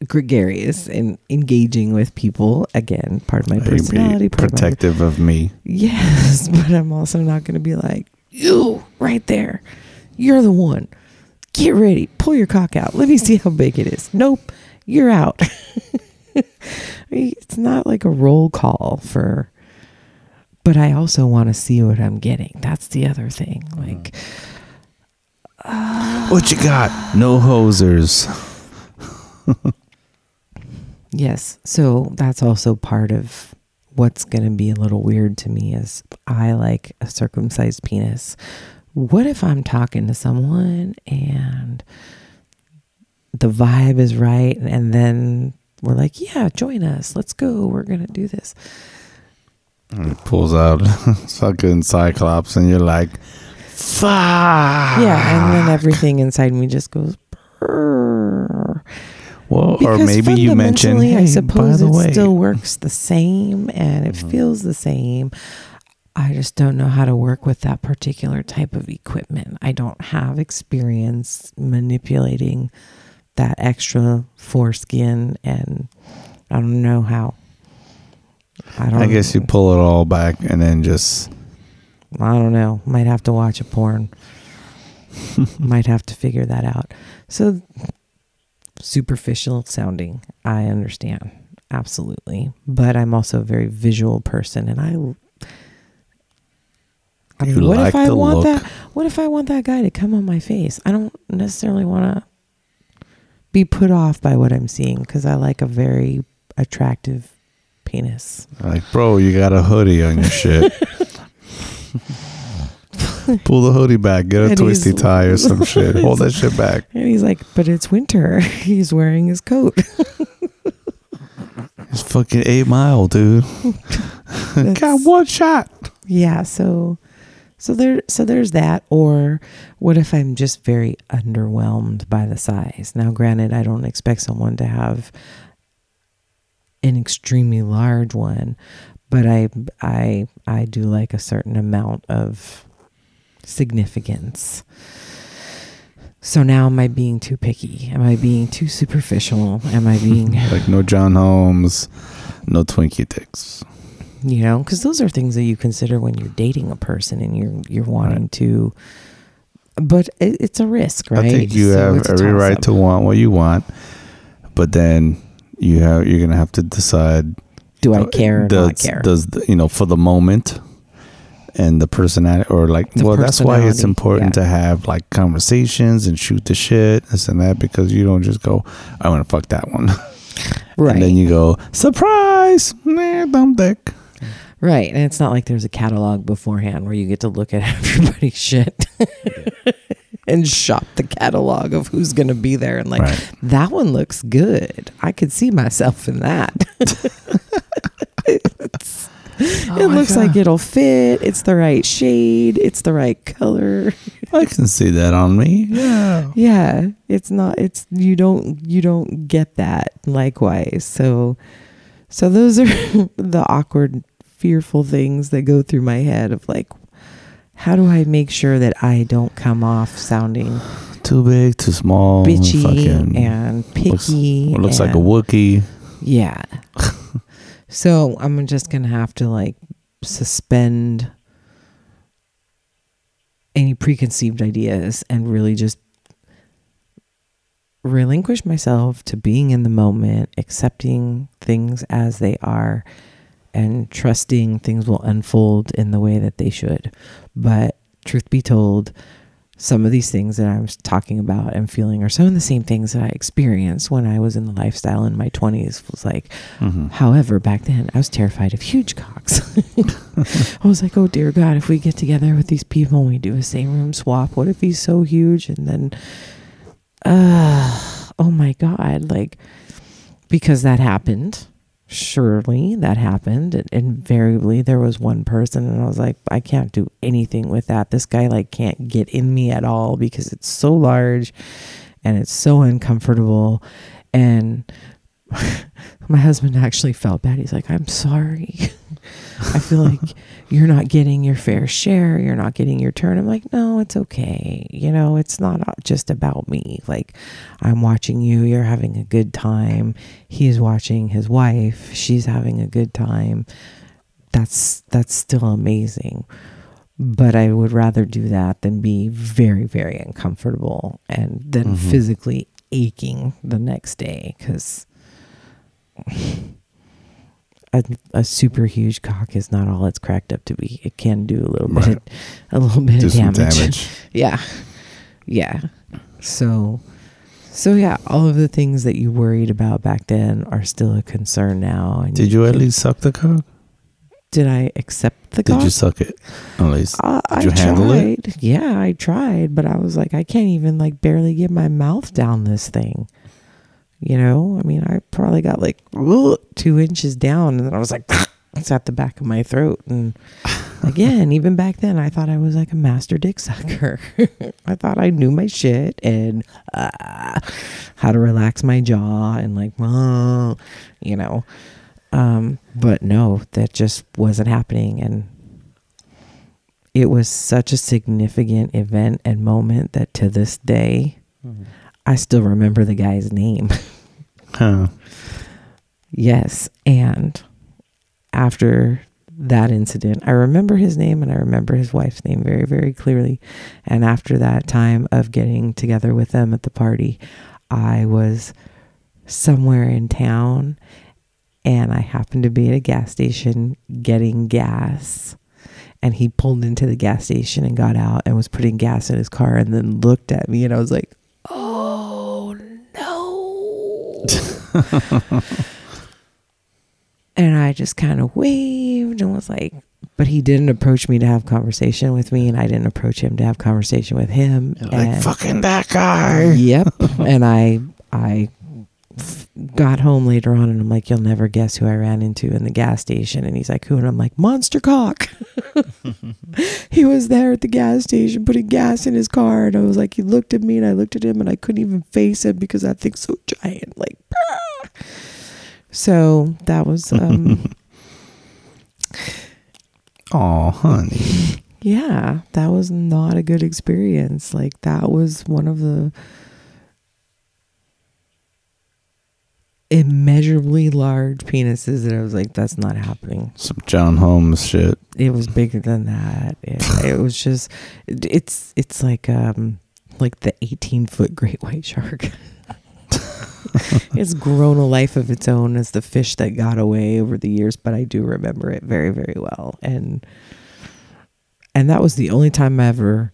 gregarious and engaging with people. Again, part of my personality, part of my protective of me. Yes, but I'm also not going to be like, you right there. You're the one. Get ready. Pull your cock out. Let me see how big it is. Nope, you're out. I mean, it's not like a roll call for, but I also want to see what I'm getting. That's the other thing. Mm-hmm. Like, What you got? No hosers. Yes. So that's also part of what's going to be a little weird to me is I like a circumcised penis. What if I'm talking to someone and the vibe is right and then we're like, "Yeah, join us. Let's go. We're going to do this." And it pulls out fucking Cyclops, and you're like, fuck. Yeah, and then everything inside me just goes "Brrr." Well, or maybe you mentioned, hey, I suppose by the it way, still works the same and it Mhm. feels the same. I just don't know how to work with that particular type of equipment. I don't have experience manipulating that extra foreskin, and I don't know how. I don't. I guess you pull it all back and then just I don't know. Might have to watch a porn. Might have to figure that out. So superficial sounding, I understand. Absolutely. But I'm also a very visual person and I I mean, You what like if I want look. that what if I want that guy to come on my face? I don't necessarily want to be put off by what I'm seeing because I like a very attractive penis. like, bro, you got a hoodie on your shit. Pull the hoodie back, get a And twisty tie or some shit. Hold that shit back. And he's like, but it's winter. He's wearing his coat. It's fucking eight mile, dude. got one shot. yeah. So, so there, so there's that. Or what if I'm just very underwhelmed by the size? Now, granted, I don't expect someone to have an extremely large one, but I, I, I do like a certain amount of significance. So now, am I being too picky? Am I being too superficial? Am I being Like no John Holmes, no Twinkie dicks. you know because those are things that you consider when you're dating a person and you're you're wanting Right. to but it, it's a risk right I think you So have every right toss-up. to want what you want, but then you have you're gonna have to decide. Do i uh, care or does, not care? Does the, you know for the moment and the personality, or like The well, that's why it's important yeah. to have like conversations and shoot the shit, this and that, because you don't just go, I want to fuck that one, right and then you go surprise, nah, dumb dick. right and it's not like there's a catalog beforehand where you get to look at everybody's shit and shop the catalog of who's going to be there and like Right. that one looks good. I could see myself in that. Oh it looks like it'll fit. It's the right shade. It's the right color. I can see that on me. Yeah. yeah. It's not it's you don't you don't get that likewise. So so those are the awkward fearful things that go through my head of like how do i make sure that i don't come off sounding Too big, too small. bitchy fucking- and looks, picky looks like a Wookie. Yeah so i'm just gonna have to like suspend any preconceived ideas and really just relinquish myself to being in the moment, accepting things as they are, and trusting things will unfold in the way that they should. But truth be told, some of these things that I'm talking about and feeling are some of the same things that I experienced when I was in the lifestyle in my 20s. Was like, Mhm. However, back then I was terrified of huge cocks. I was like, oh dear God, if we get together with these people and we do a same room swap, what if he's so huge? And then, uh, oh my God, like, because that happened. Surely that happened. And invariably, there was one person, and I was like, I can't do anything with that. This guy, like, can't get in me at all because it's so large and it's so uncomfortable. And my husband actually felt bad. He's like, I'm sorry. I feel like you're not getting your fair share. You're not getting your turn. I'm like, no, it's okay. You know, it's not just about me. Like, I'm watching you. You're having a good time. He's watching his wife. She's having a good time. That's that's still amazing. But I would rather do that than be very, very uncomfortable and then Mhm. physically aching the next day because a, a super huge cock is not all it's cracked up to be. It can do a little bit, Right. a little bit Do of damage. damage. Yeah, yeah. So, so yeah, all of the things that you worried about back then are still a concern now. And Did you at least suck the cock? Did I accept the cock? Did you suck it? At least. Uh, Did you I handle tried. it? Yeah, I tried, but I was like, I can't even like barely get my mouth down this thing. You know, I mean, I probably got like two inches down, and then I was like, it's at the back of my throat. And again, even back then, I thought I was like a master dick sucker. I thought I knew my shit and uh, how to relax my jaw and like, "Whoa," you know. Um, but no, that just wasn't happening, and it was such a significant event and moment that to this day, I still remember the guy's name. Huh. yes. And after that incident, I remember his name and I remember his wife's name very, very clearly. And after that time of getting together with them at the party, I was somewhere in town and I happened to be at a gas station getting gas. And he pulled into the gas station and got out and was putting gas in his car and then looked at me and I was like, oh no. and I just kind of waved and was like, but he didn't approach me to have conversation with me and I didn't approach him to have conversation with him. Like And- fucking that guy. Yep. and I I got home later on and I'm like, you'll never guess who I ran into in the gas station. And he's like, who? And I'm like, Monster Cock. he was there at the gas station putting gas in his car. And I was like, he looked at me and I looked at him and I couldn't even face him because that thing's so giant. Like, "Brah." so that was, um, Oh, honey. yeah, that was not a good experience. Like, that was one of the immeasurable horribly large penises that I was like, that's not happening. Some John Holmes shit. It was bigger than that. It, it was just, it- it's it's like um like the 18 foot great white shark. it's grown a life of its own as the fish that got away over the years, but I do remember it very very well, and and that was the only time I ever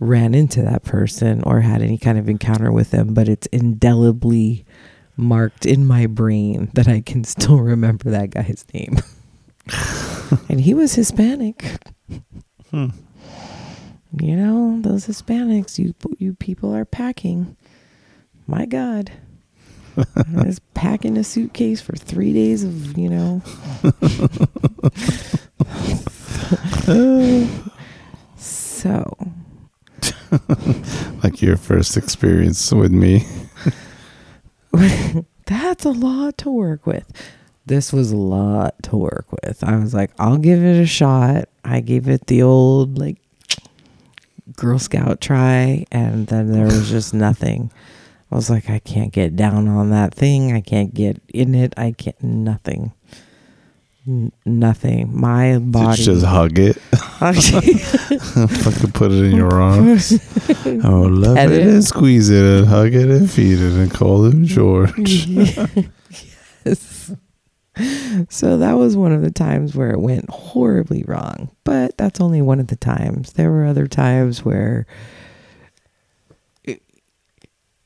ran into that person or had any kind of encounter with them. But it's indelibly marked in my brain that I can still remember that guy's name. and he was Hispanic. Hmm. You know, those Hispanics, you you people are packing. My God. I was packing a suitcase for three days of, you know. so, Like your first experience with me. that's a lot to work with. This was a lot to work with. I was like, I'll give it a shot. I gave it the old, like, Girl Scout try, and then there was just nothing. I was like, I can't get down on that thing. I can't get in it. I can't, nothing. N- nothing. My body. Just hug it. Fucking put it in your arms. Oh, love Pet it it. and squeeze it and hug it and feed it and call him George. yes. So that was one of the times where it went horribly wrong. But that's only one of the times. There were other times where it-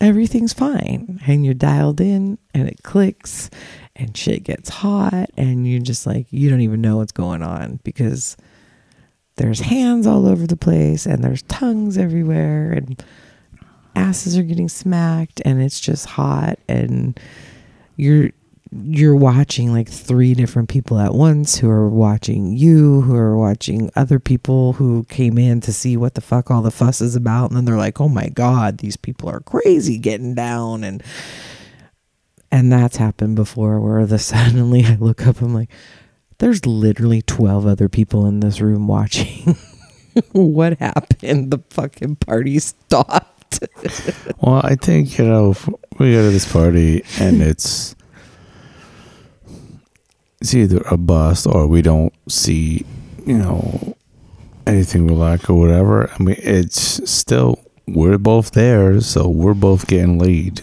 everything's fine and you're dialed in and it clicks and shit gets hot and you're just like you don't even know what's going on because there's hands all over the place and there's tongues everywhere and asses are getting smacked and it's just hot and you're you're watching like three different people at once who are watching you who are watching other people who came in to see what the fuck all the fuss is about. And then they're like oh my god these people are crazy getting down and and that's happened before where the suddenly i look up i'm like there's literally 12 other people in this room watching what happened the fucking party stopped Well, I think, you know, we go to this party and it's it's either a bust or we don't see, you know, anything we like or whatever. I mean, it's still we're both there, so we're both getting laid.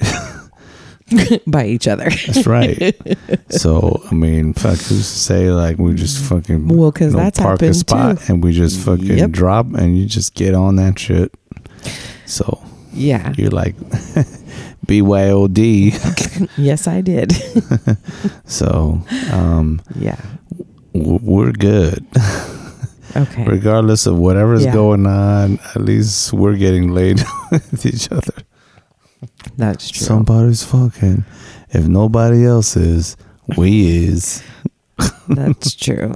by each other That's right. so I mean, fuck, who's to say like we just fucking Well, 'cause you know, that's park a spot too. and we just fucking Yep. drop and you just get on that shit. So yeah you're like BYOD. yes i did So um, yeah w- we're good, okay regardless of whatever's Yeah. going on. At least we're getting laid with each other. that's true Somebody's fucking. If nobody else is, we is. that's true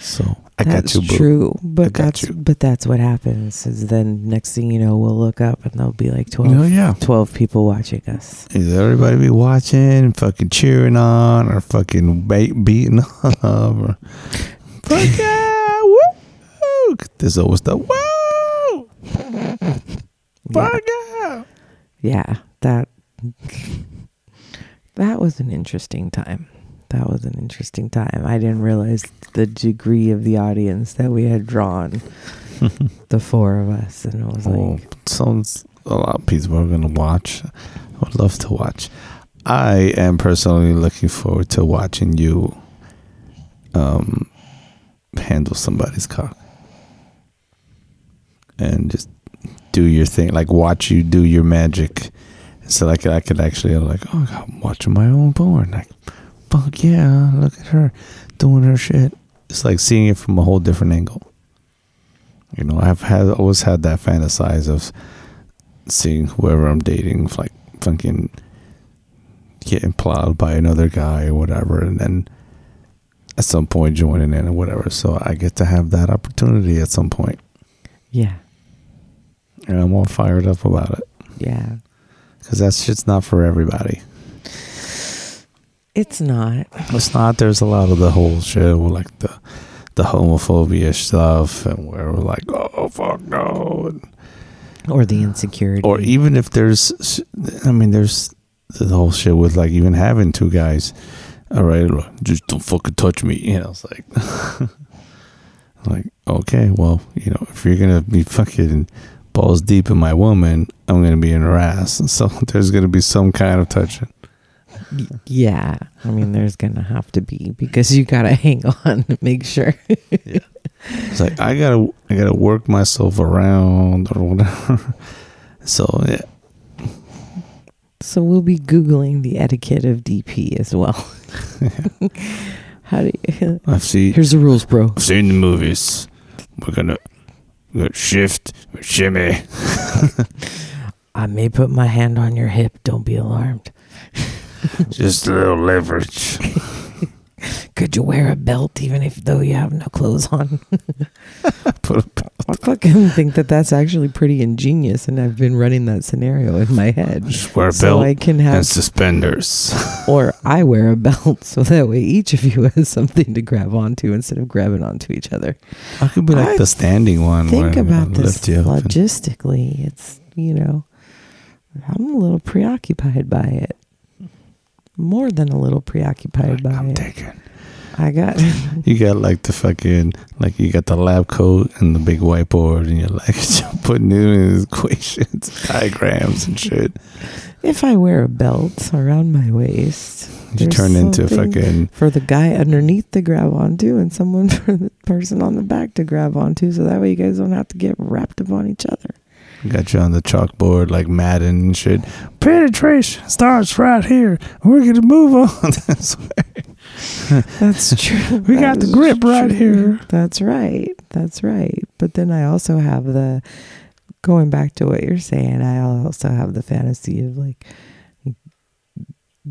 So I that's got you, boo. true but that's you. but that's what happens is then next thing you know we'll look up and there'll be like 12, Oh yeah. 12 people watching us Is everybody be watching, and fucking cheering on, or fucking ba- beating up, or fuck yeah, woo! There's always the woo, fuck yeah. yeah that that was an interesting time that was an interesting time i didn't realize the degree of the audience that we had drawn the four of us and it was Oh, like sounds a lot of people are gonna watch. I would love to watch. I am personally looking forward to watching you um handle somebody's cock. And just do your thing. Like watch you do your magic. So like I could actually like, oh I'm watching my own porn. Like, fuck yeah, look at her doing her shit. It's like seeing it from a whole different angle. You know, I've had always had that fantasize of seeing whoever I'm dating like fucking getting plowed by another guy or whatever, and then at some point joining in or whatever. So I get to have that opportunity at some point, yeah and I'm all fired up about it yeah because that shit's not for everybody. it's not It's not. There's a lot of the whole shit like the the homophobia stuff, and where we're like, oh fuck no, and or the insecurity or even if there's i mean there's the whole shit with like even having two guys. All right, just don't fucking touch me. You know, it's like, like okay, well, you know, if you're gonna be fucking balls deep in my woman, I'm gonna be in her ass. So there's gonna be some kind of touching. Yeah, I mean, there's gonna have to be because you gotta hang on to make sure. It's like I gotta I gotta work myself around or whatever. So yeah, So we'll be googling the etiquette of DP as well. How do you? I've seen Here's the rules, bro. I've seen the movies. We're gonna we're shift, shimmy. I may put my hand on your hip. Don't be alarmed. Just a little leverage. Could you wear a belt even if though you have no clothes on? Put a I fucking think that that's actually pretty ingenious, and I've been running that scenario in my head. just wear a So belt I can and have, suspenders. or I wear a belt, so that way each of you has something to grab onto instead of grabbing onto each other. I could be like I the standing one. Think about this up and- logistically. It's you know, I'm a little preoccupied by it. More than a little preoccupied by I'm it. taking. I got You got like the fucking like you got the lab coat and the big whiteboard, and you're like putting in equations, diagrams, and shit. if I wear a belt around my waist, You turn into fucking for the guy underneath to grab onto and someone for the person on the back to grab onto so that way you guys don't have to get wrapped up on each other. Got you on the chalkboard like Madden and shit. Penetration starts right here. We're gonna move on. this way. That's true. We got the grip right here. That's right. That's right. But then I also have the going back to what you're saying, I also have the fantasy of like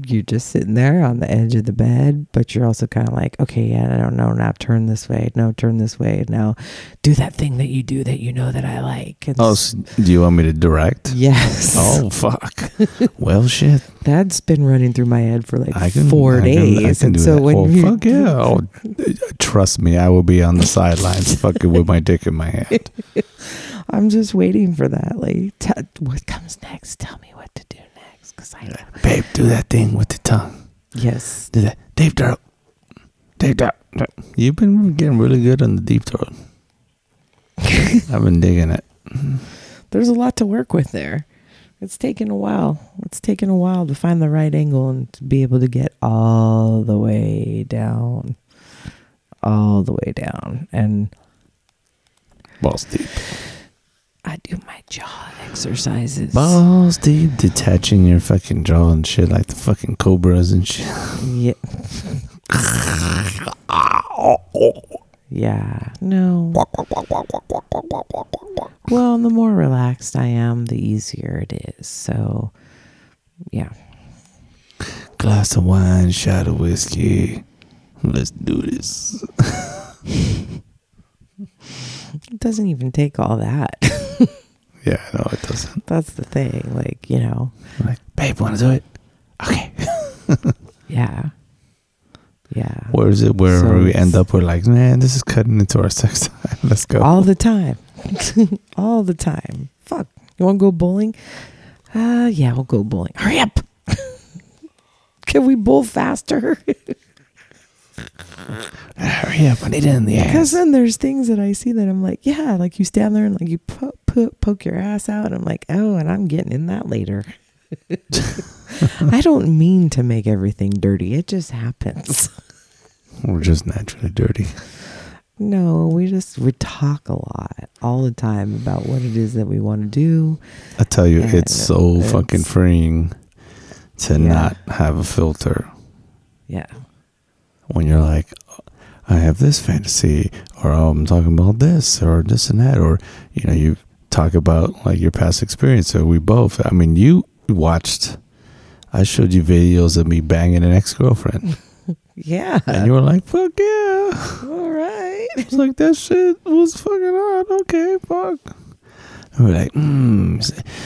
you're just sitting there on the edge of the bed, but you're also kind of like, okay, yeah, I don't know. Now turn this way. No, turn this way. Now do that thing that you do that you know that I like. And Oh, so do you want me to direct? yes. Oh fuck. well, shit. That's been running through my head for like can four I can- I days. can and do so that. when oh, you fuck yeah. Oh, trust me, I will be on the sidelines, fucking with my dick in my hand. I'm just waiting for that. Like, t- what comes next? Tell me what to do Because I know. Babe, do that thing with the tongue. Yes. Do that. Deep throat. Deep throat. You've been getting really good on the deep throat. I've been digging it. There's a lot to work with there. It's taken a while. It's taken a while to find the right angle and to be able to get all the way down. All the way down. And Balls deep. I do my jaw exercises. Balls deep. Detaching your fucking jaw and shit like the fucking cobras and shit. Yeah. Yeah. No. Well, the more relaxed I am, the easier it is. So, yeah. Glass of wine, shot of whiskey. Let's do this. It doesn't even take all that. Yeah, no, it doesn't. That's the thing. Like, you know, I'm like, babe, want to do it? Okay. yeah. Yeah. Where is it? Where So we end up, we're like, man, this is cutting into our sex time. Let's go. All the time. all the time. Fuck. You want to go bowling? Uh, yeah, we'll go bowling. Hurry up. Can we bowl faster? Uh, hurry up, I need it in the ass. Because then there's things that I see that I'm like, yeah, like you stand there and like you po- po- poke your ass out. And I'm like, oh, and I'm getting in that later. I don't mean to make everything dirty. It just happens. We're just naturally dirty. No, we just we talk a lot all the time about what it is that we want to do. I tell you, And it's so it's- fucking freeing to Yeah. not have a filter Yeah. When you're like, I have this fantasy, or oh, I'm talking about this, or this and that, or you know, you talk about like your past experience. So we both, I mean, you watched, I showed you videos of me banging an ex girlfriend, Yeah. and you were like, fuck yeah. all right. It's like that shit was fucking hard. Okay, fuck. And we're like, hmm.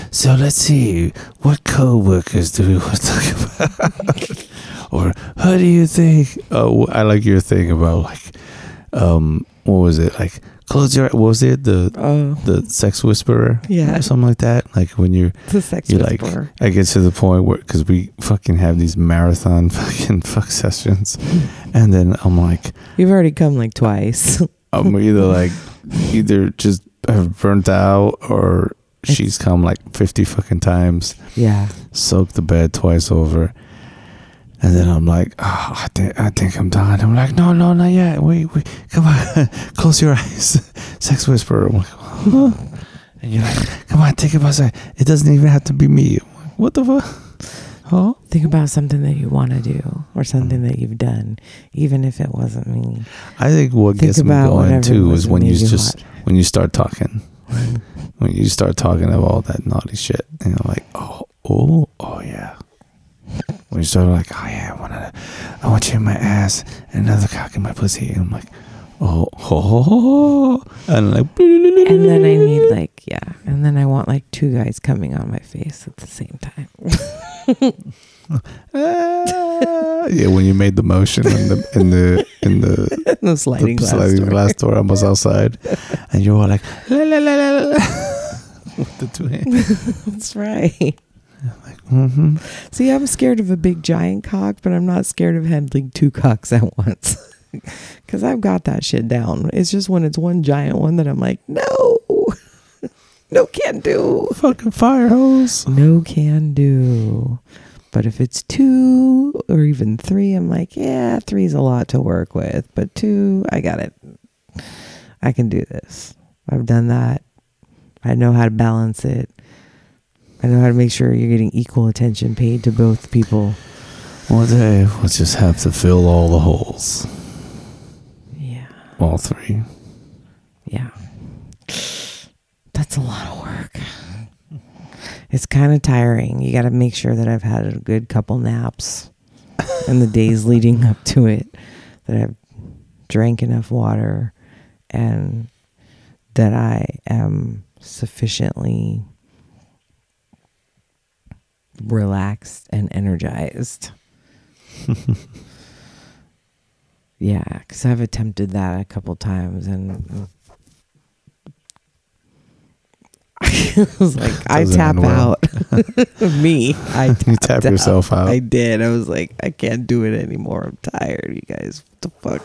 So let's see, what co-workers do we want to talk about? or how do you think? Oh, I like your thing about like, um, what was it like? Close your. What was it the Oh, the sex whisperer? Yeah. or something like that. Like when you're the sex you're like, whisperer. I get to the point where because we fucking have these marathon fucking fuck sessions, and then I'm like, You've already come like twice. I'm either like either just have burnt out or she's come like 50 fucking times, yeah. soaked the bed twice over. And then I'm like, oh, I think I think I'm done. I'm like, no, no, not yet. Wait, wait, come on, close your eyes. Sex whisperer. I'm like, huh? And you're like, come on, take it outside. It doesn't even have to be me. Like, what the fuck? Huh? Think about something that you want to do or something that you've done, even if it wasn't me. I think what Think gets me going too is when you just when you start talking. Mm. when you start talking of all that naughty shit, and you're like, oh, oh, oh yeah. When you start like, oh yeah, I want to, I want you in my ass and another cock in my pussy, and I'm like, oh, oh, oh, oh, and like, And then I need like yeah, and then I want like two guys coming on my face at the same time. ah. yeah. When you made the motion in the in the in the, the sliding the glass. sliding door. glass door, I was outside, and you were like, la la la la la, with the two hands. That's right. Mm-hmm. See, I'm scared of a big giant cock, but I'm not scared of handling two cocks at once. Cause I've got that shit down. It's just when it's one giant one that I'm like, no, no can do. Fucking fire hose. No can do. But if it's two or even three, I'm like, yeah, three's a lot to work with. But two, I got it. I can do this. I've done that. I know how to balance it. I know how to make sure you're getting equal attention paid to both people. One day we'll just have to fill all the holes. Yeah. All three. Yeah. That's a lot of work. It's kind of tiring. You got to make sure that I've had a good couple naps in the days leading up to it, that I've drank enough water, and that I am sufficiently relaxed and energized. yeah, because I've attempted that a couple times and I was like, I tap out. Me, I You tap yourself out. I did. I was like, I can't do it anymore. I'm tired, you guys. The fuck?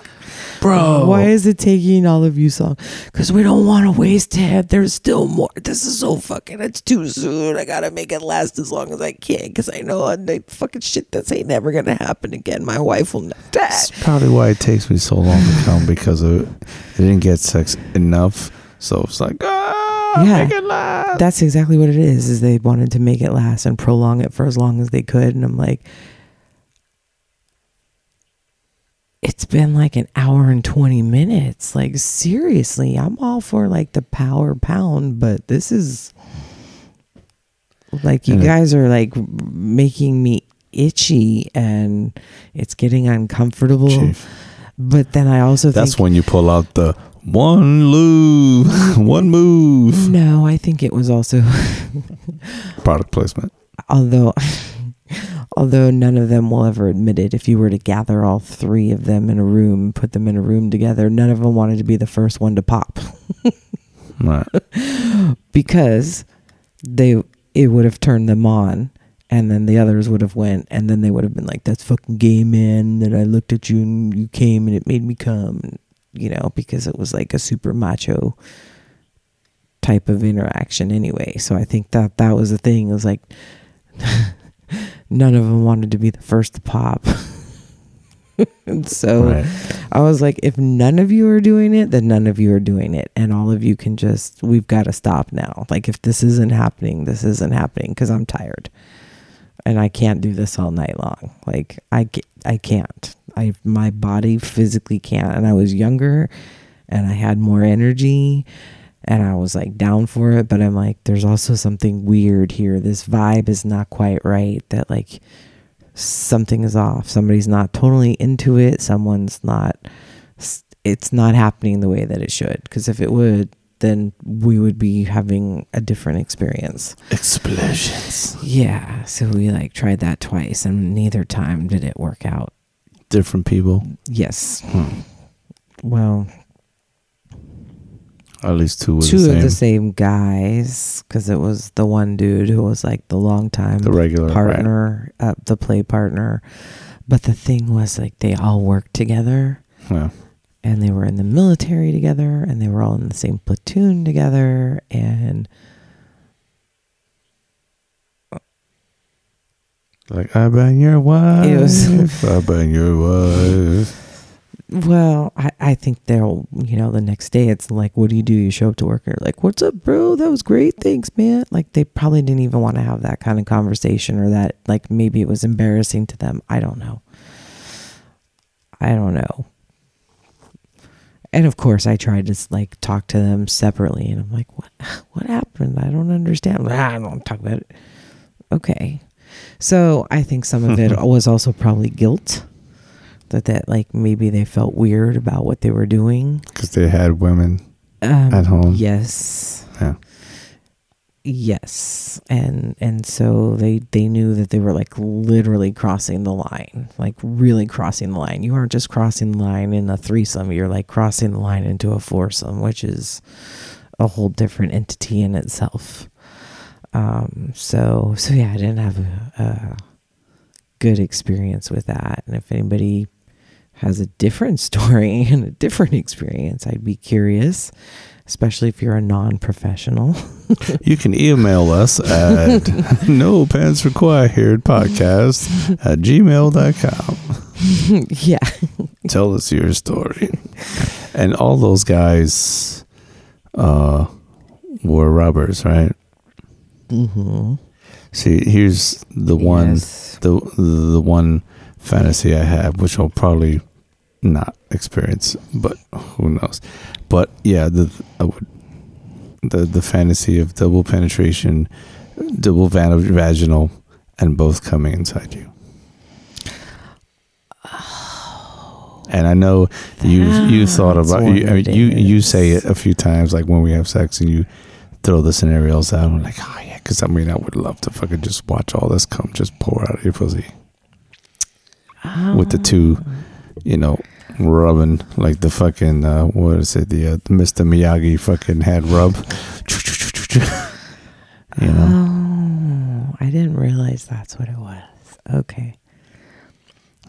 Bro. Why is it taking all of you so? long? Because we don't want to waste it. There's still more. This is so fucking. It's too soon. I gotta make it last as long as I can. Because I know the fucking shit that's ain't never gonna happen again. My wife will never. That's probably why it takes me so long to come because of it didn't get sex enough. So it's like, ah, Yeah. make it last. That's exactly what it is. Is they wanted to make it last and prolong it for as long as they could, and I'm like, it's been like an hour and twenty minutes. Like seriously, I'm all for like the power pound, but this is like you And guys are like making me itchy and it's getting uncomfortable. Chief. But then I also That's think when you pull out the one move, one move. no, I think it was also Product placement. although although none of them will ever admit it if you were to gather all three of them in a room put them in a room together none of them wanted to be the first one to pop. Right. because they it would have turned them on and then the others would have went and then they would have been like that's fucking gay man that i looked at you and you came and it made me come you know because it was like a super macho type of interaction anyway. So i think that that was the thing. It was like none of them wanted to be the first to pop and so Right. I was like, if none of you are doing it, then none of you are doing it. And all of you can just, we've got to stop now. Like, if this isn't happening, this isn't happening because I'm tired and I can't do this all night long. Like, I, I can't. I, my body physically can't. And I was younger and I had more energy and I was like down for it. But I'm like, there's also something weird here. This vibe is not quite right. That, like, something is off. Somebody's not totally into it. Someone's not. It's not happening the way that it should. Because if it would, then we would be having a different experience. Explosions. Yeah. So we like tried that twice, and neither time did it work out. Different people. Yes. Hmm. Well, At least two two the of the same guys because it was the one dude who was like the long time The regular right. partner, uh, the play partner. But the thing was like they all worked together Yeah. and they were in the military together and they were all in the same platoon together and Like I bang your wife. Was- I bang your wife. well I, I think they'll you know the next day it's like what do you do? You show up to work and you're like what's up bro? That was great. Thanks man. Like they probably didn't even want to have that kind of conversation or that like maybe it was embarrassing to them. I don't know. I don't know. And of course i tried to like talk to them separately and i'm like what what happened? I don't understand. "Ah, i don't talk about it. Okay. So i think some of it was also probably guilt that that like maybe they felt weird about what they were doing Because they had women. um, At home. yes Yeah. yes and and so they they knew that they were like literally crossing the line like really crossing the line you aren't just crossing the line in a threesome you're like crossing the line into a foursome which is a whole different entity in itself um so so yeah i didn't have a, a good experience with that and if anybody has a different story and a different experience i'd be curious especially if you're a non-professional You can email us at no pants required podcast at gmail.com. yeah Tell us your story. And all those guys uh, were robbers, right? mm-hmm. See, here's the one Yes. the the one fantasy I have, which I'll probably not experience, but who knows? But yeah, the the the fantasy of double penetration, double van- vaginal, and both coming inside you. And I know you you thought about you, I mean, you you say it a few times, like when we have sex, and you throw the scenarios out. I'm like, oh yeah, because I mean, I would love to fucking just watch all this come just pour out of your pussy with the two, you know, rubbing like the fucking uh, what is it, the uh, Mr. Miyagi fucking head rub. you know, Oh, I didn't realize that's what it was. Okay.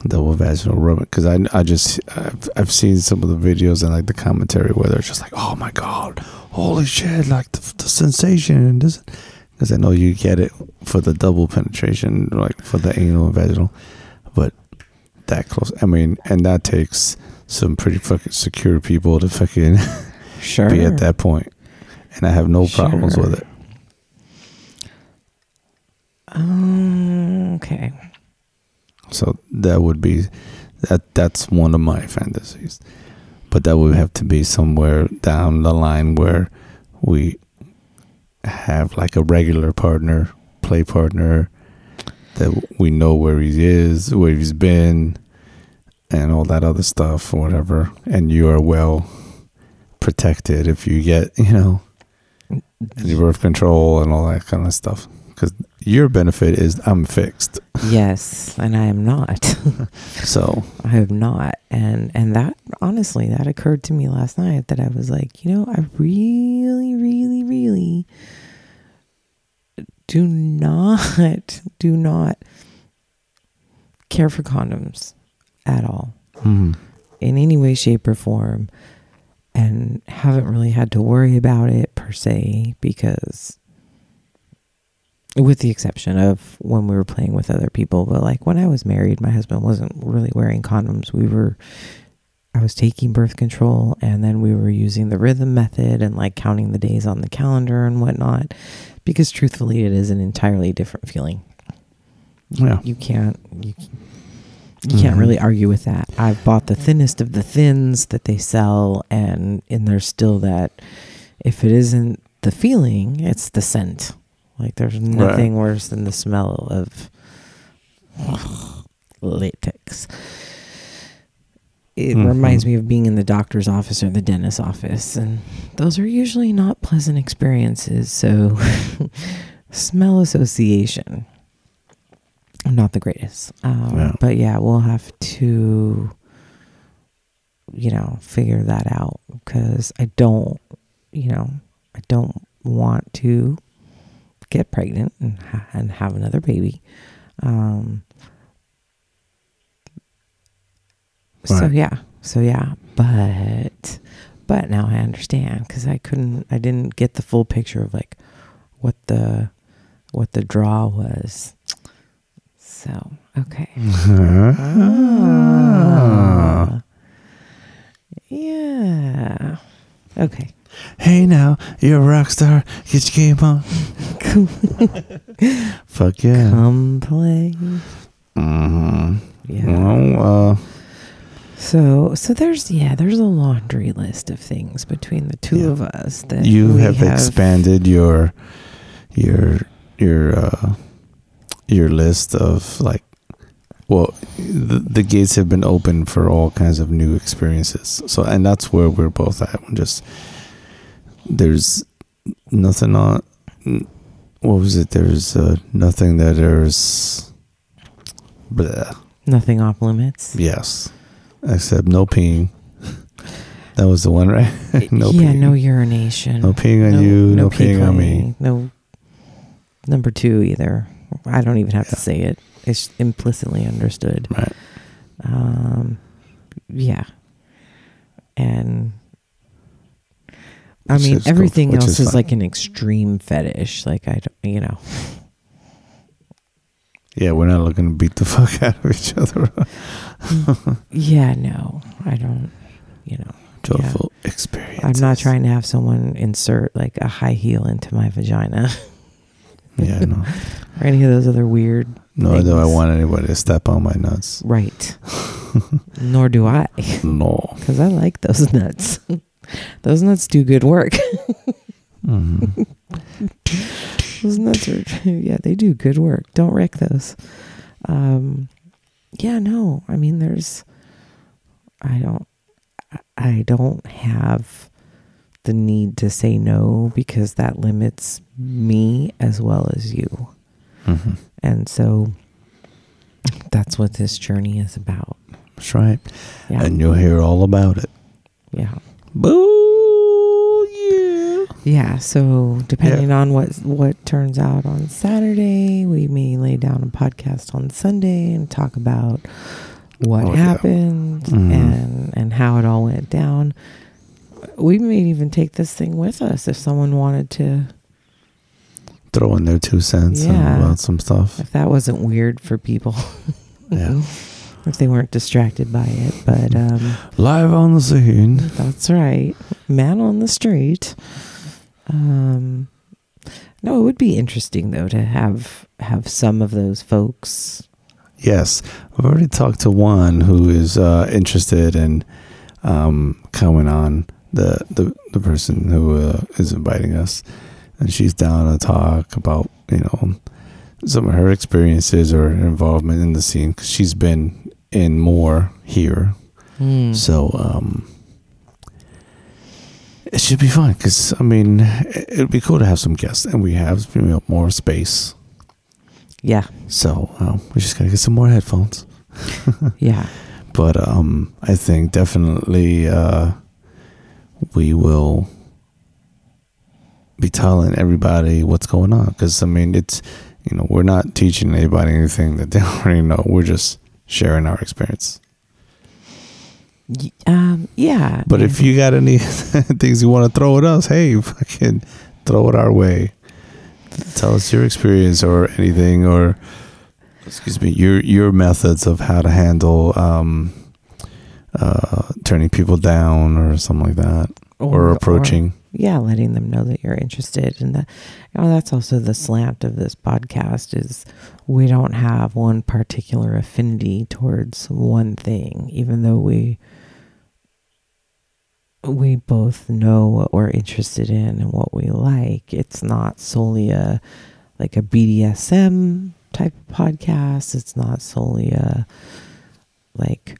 double vaginal rubbing. Because I I just I've, I've seen some of the videos and like the commentary where they're just like, oh my god, holy shit, like the, the sensation and this. Because I know you get it for the double penetration, like for the anal and vaginal, that close. I mean, and that takes some pretty fucking secure people to fucking Sure. be at that point, and I have no problems with it. Um, okay. So that would be that. That's one of my fantasies, but that would have to be somewhere down the line where we have like a regular partner, play partner that we know where he is, where he's been, and all that other stuff, or whatever. And you are well protected if you get, you know, any birth control and all that kind of stuff. Because your benefit is I'm fixed. Yes, and I am not. So I am not. And and that honestly, that occurred to me last night that I was like, you know, I really, really, really do not do not care for condoms at all. mhm. in any way, shape, or form, and haven't really had to worry about it per se because, with the exception of when we were playing with other people, but like when I was married, my husband wasn't really wearing condoms. We were, I was taking birth control, and then we were using the rhythm method and like counting the days on the calendar and whatnot, because truthfully, it is an entirely different feeling yeah. you can't you, you can't Mhm. really argue with that. I've bought the thinnest of the thins that they sell and and there's still that if it isn't the feeling, it's the scent. Like there's nothing worse than the smell of latex. It Mhm. reminds me of being in the doctor's office or the dentist's office and those are usually not pleasant experiences. So smell association not the greatest. Um, Yeah. But yeah, we'll have to, you know, figure that out because I don't you know, I don't want to get pregnant and, ha- and have another baby. Um, So yeah, so yeah, but but now I understand because I couldn't, I didn't get the full picture of like what the what the draw was. So okay, Ah. yeah, okay. Hey now, you're a rock star. Get your game on. Fuck yeah. Come play. hmm uh, So so there's yeah there's a laundry list of things between the two Yeah. of us that you we have, expanded your your your uh, your list of like. Well, the, the gates have been open for all kinds of new experiences. So, and that's where we're both at. We're just there's nothing on. What was it? There's uh, nothing that there's. Bleh. Nothing off limits. Yes, except no peeing. That was the one, right? no yeah, peeing. no urination. no peeing on you. No, pee peeing on me. No number two either. I don't even have to say it. It's implicitly understood. Right. Um, yeah, and I Which mean cool, everything which else is is, like an extreme fetish. Like I, don't, you know, Yeah, we're not looking to beat the fuck out of each other. Yeah, no, I don't. You know, Joyful experience. I'm not trying to have someone insert like a high heel into my vagina Yeah, no. or any of those other weird. Nor do I want anybody to step on my nuts. Right. Nor do I. No. because I like those nuts. those nuts do good work. Mhm. those nuts are, yeah, they do good work. Don't wreck those. Um, yeah, no, I mean, there's, I don't, I don't have the need to say no because that limits me as well as you. Mhm. And so that's what this journey is about. That's right. Yeah. And you'll hear all about it. yeah. Boo! Yeah. Yeah, so depending on what what turns out on Saturday, we may lay down a podcast on Sunday and talk about what Oh, yeah. happened Mhm. and and how it all went down. We may even take this thing with us if someone wanted to Throw in their two cents Yeah. about some stuff. if that wasn't weird for people. Yeah. if they weren't distracted by it, but um Live on the scene. That's right. Man on the street. Um no, it would be interesting though to have have some of those folks. Yes, I've already talked to one who is uh, interested in um, coming on the the the person who uh, is inviting us, and she's down to talk about you know some of her experiences or involvement in the scene because she's been in more here. Hmm. So um, it should be fun because I mean it- it'd be cool to have some guests, and we have you know, more space. Yeah. So um, we just gotta get some more headphones. Yeah. But um, I think definitely uh, we will be telling everybody what's going on because I mean it's you know we're not teaching anybody anything that they already know. We're just sharing our experience. Um yeah. But yeah. if you got any things you want to throw at us, hey, fucking throw it our way. Tell us your experience or anything, or excuse me, your your methods of how to handle um, uh, turning people down or something like that, or, approaching. yeah, letting them know that you're interested and that know that's also the slant of this podcast is we don't have one particular affinity towards one thing, even though we we both know what we're interested in and what we like. It's not solely a like a BDSM type of podcast. It's not solely a like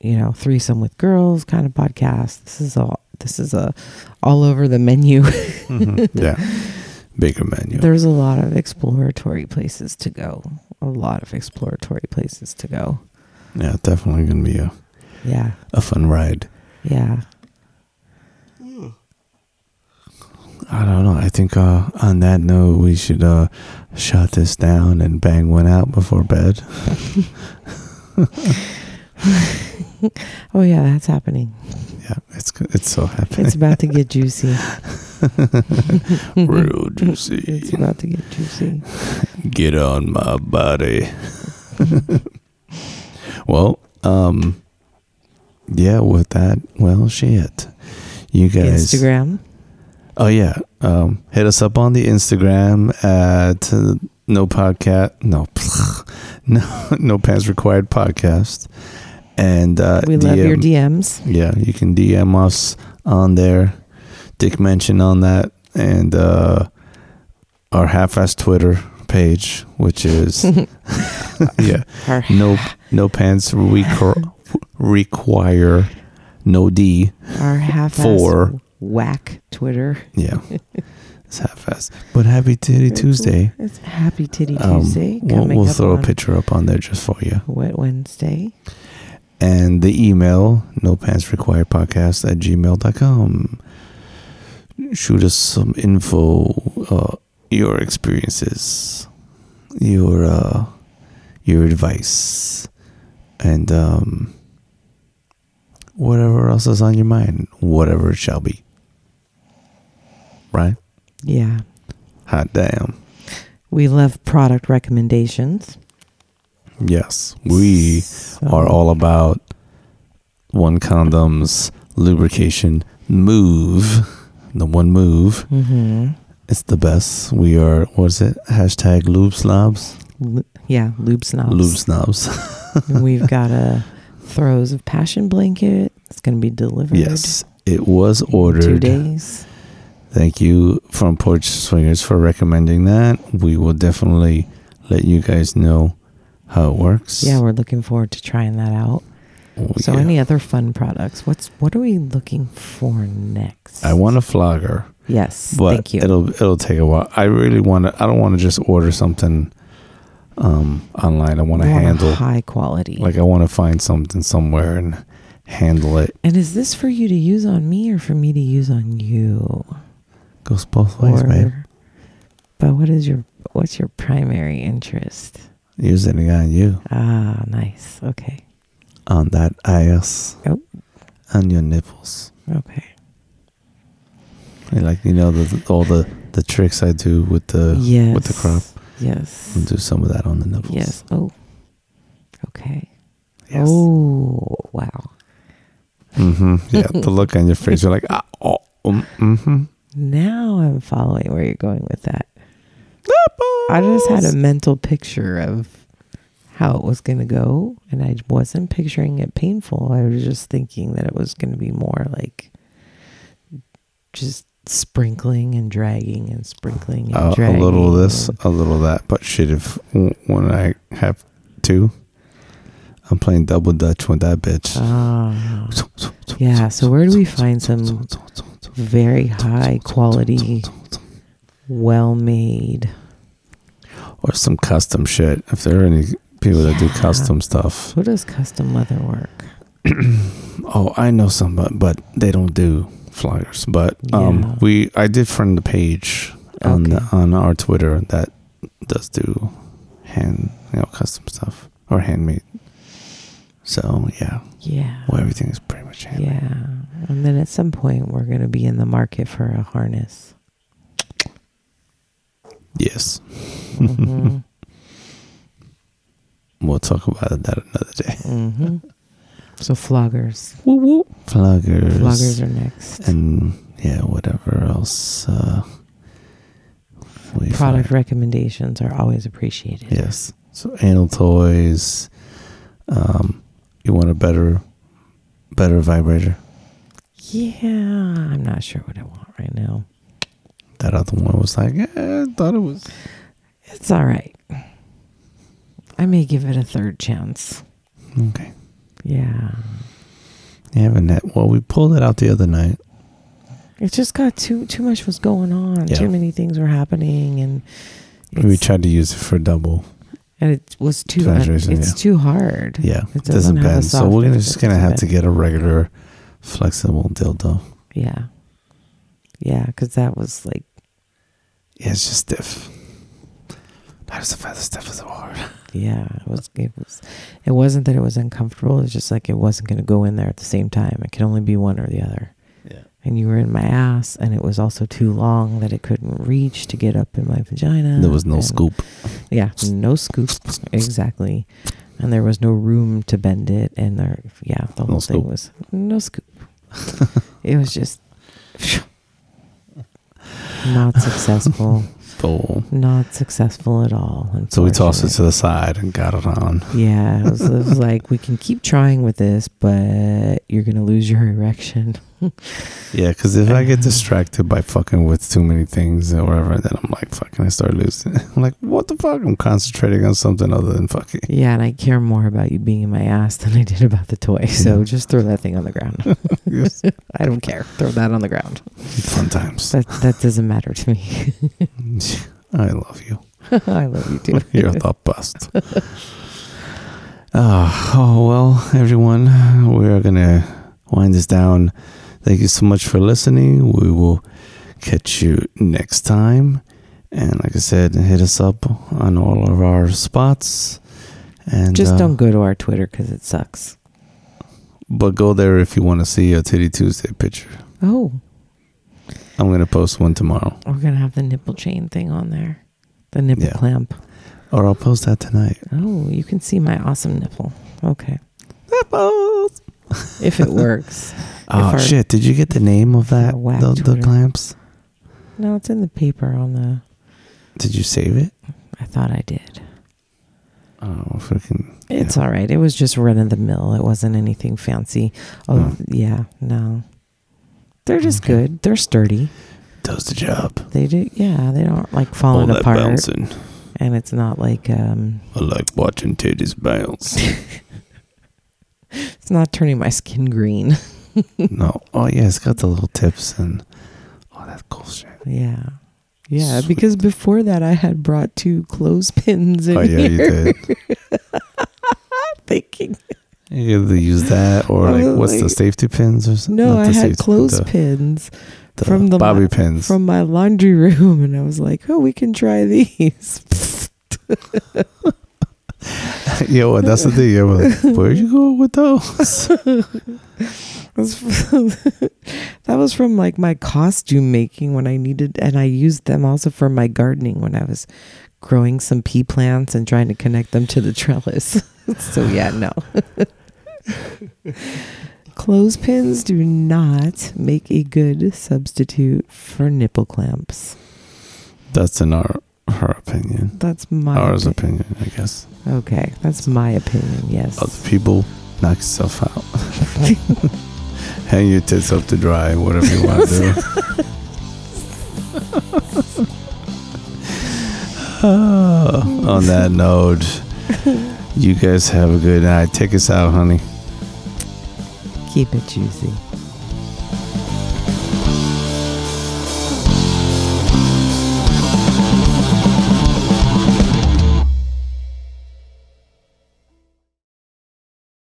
you know threesome with girls kind of podcast. This is all this is a all over the menu. Mhm. yeah, bigger menu. There's a lot of exploratory places to go. A lot of exploratory places to go. yeah, definitely gonna be a, Yeah. a fun ride. Yeah. I don't know. I think uh, on that note, we should uh, shut this down and bang one out before bed. Oh yeah, that's happening. Yeah, it's it's so happening. It's about to get juicy. Real juicy. It's about to get juicy. Get on my body. well, um, yeah. With that, well, shit. You guys. Instagram. Oh yeah. Um, hit us up on the Instagram at uh, no podcast. No, no, no pants required podcast. And uh, We love your DMs. Yeah, you can DM us on there. Dick mention on that, and uh, our half-ass Twitter page, which is yeah, Our no no pants require, require no D. our half Four. Whack Twitter. Yeah, it's half-ass. But happy Titty Tuesday. It's Happy Titty Um, Tuesday we'll, coming we'll up throw a on picture up on there just for you. Wet Wednesday. And the email, no pants required podcast at gmail.com. Shoot us some info, uh, your experiences, your uh, your advice, and um, whatever else is on your mind, whatever it shall be. Right? Yeah. Hot damn. We love product recommendations. Yes, we So- are all about one condoms lubrication move the one move Mhm. it's the best we are what is it hashtag lube snobs Lu- yeah, lube snobs. lube snobs We've got a throws of passion blanket. It's going to be delivered. yes it was ordered. Two days. Thank you from porch swingers for recommending that we will definitely let you guys know how it works Yeah, we're looking forward to trying that out. Oh, So, yeah. any other fun products? What's what are we looking for next? i want a flogger Yes, but thank you. it'll it'll take a while. I really want to. I don't want to just order something um, online. I want to You want a handle. high quality. Like I want to find something somewhere and handle it. and is this for you to use on me or for me to use on you? Goes both ways, babe. But what is your what's your primary interest? Using it on you Ah, nice. Okay. on that ass, Oh. on your nipples. Okay. I like you know the all the the tricks I do with the yes. with the crop. Yes. I'll do some of that on the nipples. Yes. Oh. Okay. Yes. Oh, wow. Mm-hmm. Yeah. the look on your face. You're like, ah, oh, um, mm-hmm. Now I'm following where you're going with that. I just had a mental picture of how it was going to go, and I wasn't picturing it painful. I was just thinking that it was going to be more like just sprinkling and dragging and sprinkling and Uh, a little of this, a little of that. But shit, if when I have two, I'm playing double dutch with that bitch. Ah, yeah. So where do we find some very high quality, well made? or some custom shit? If there are any people that do custom stuff, Who does custom leather work? oh, I know some, but, but they don't do flyers. But um, Yeah. we, I did friend the page on Okay. on our Twitter that does do hand, you know, custom stuff or handmade. So yeah, Yeah. well, everything is pretty much handmade. Yeah. And then at some point, we're going to be in the market for a harness. Yes. hmm We'll talk about that another day. hmm So floggers. Woo woo. Floggers. Floggers are next. and yeah, whatever else. Uh, Product find. recommendations are always appreciated. Yes. So anal toys. Um, you want a better, better vibrator. Yeah. I'm not sure what I want right now. That other one was like, eh, I thought it was. It's all right. I may give it a third chance. Okay. Yeah. You haven't had, well, we pulled it out the other night. It just got too too much was going on. Yeah. Too many things were happening and we tried to use it for double. and it was too Vibration, it's yeah. too hard. Yeah. It doesn't doesn't bend. So we're gonna just going to doesn't have to get a regular flexible dildo. Yeah. Yeah, because that was like, Yeah, it's just stiff. Not as if as stiff as a word. yeah, it was. It was. It wasn't that it was uncomfortable. It's just like it wasn't going to go in there at the same time. It could only be one or the other. Yeah. And you were in my ass, and it was also too long that it couldn't reach to get up in my vagina. There was no and- scoop. Yeah, no scoop. exactly. And there was no room to bend it. And there, yeah, the No whole thing scoop. was no scoop. it was just not successful. Oh. Not successful at all. So we tossed it to the side and got it on. Yeah, it was, it was like we can keep trying with this, but you're gonna lose your erection. Yeah, because if I get distracted by fucking with too many things or whatever, then I'm like, fucking, I start losing. I'm like, what the fuck? I'm concentrating on something other than fucking. Yeah, and I care more about you being in my ass than I did about the toy. So Yeah. just throw that thing on the ground. Yes. I don't care. Throw that on the ground. Fun times. That that doesn't matter to me. I love you. I love you too. You're the best. Ah, oh, well, everyone, we are going to wind this down. Thank you so much for listening. We will catch you next time. And like I said, hit us up on all of our spots. And Just uh, don't go to our Twitter because it sucks. But go there if you want to see a Titty Tuesday picture. Oh, I'm going to post one tomorrow. we're gonna have the nipple chain thing on there, the nipple Yeah. clamp. Or I'll post that tonight. Oh, you can see my awesome nipple. Okay, if it works. Oh, our- shit. Did you get the name of that? The, the clamps? No, it's in the paper on the. Did you save it? I thought I did. Oh, freaking. It's yeah. all right. It was just run of the mill. It wasn't anything fancy. Oh, yeah, no. They're just Okay. good. They're sturdy. Does the job. They do. Yeah, they don't like All falling that apart. bouncing. And it's not like um, I like watching titties bounce. it's not turning my skin green. no. Oh, yeah. It's got the little tips and oh, all that cool shit. Yeah. Yeah, Sweet. because before that I had brought two clothespins in Oh, yeah, you here did. thinking You either use that or, like, what's the safety pins or something? No, I had clothespins the, from the bobby la- pins. from my laundry room and I was like, "Oh, we can try these." Yo? That's the thing. Yeah, like, where'd you go with those? that was from like my costume making when I needed and I used them also for my gardening when I was growing some pea plants and trying to connect them to the trellis. so yeah, no. Clothespins do not make a good substitute for nipple clamps. That's an our her opinion. That's my Ours opi- opinion, I guess. Okay, that's my opinion. Yes. Other people, knock yourself out. Hang your tits up to dry, whatever you want to do. On that note, you guys have a good night. Take us out, honey. Keep it juicy.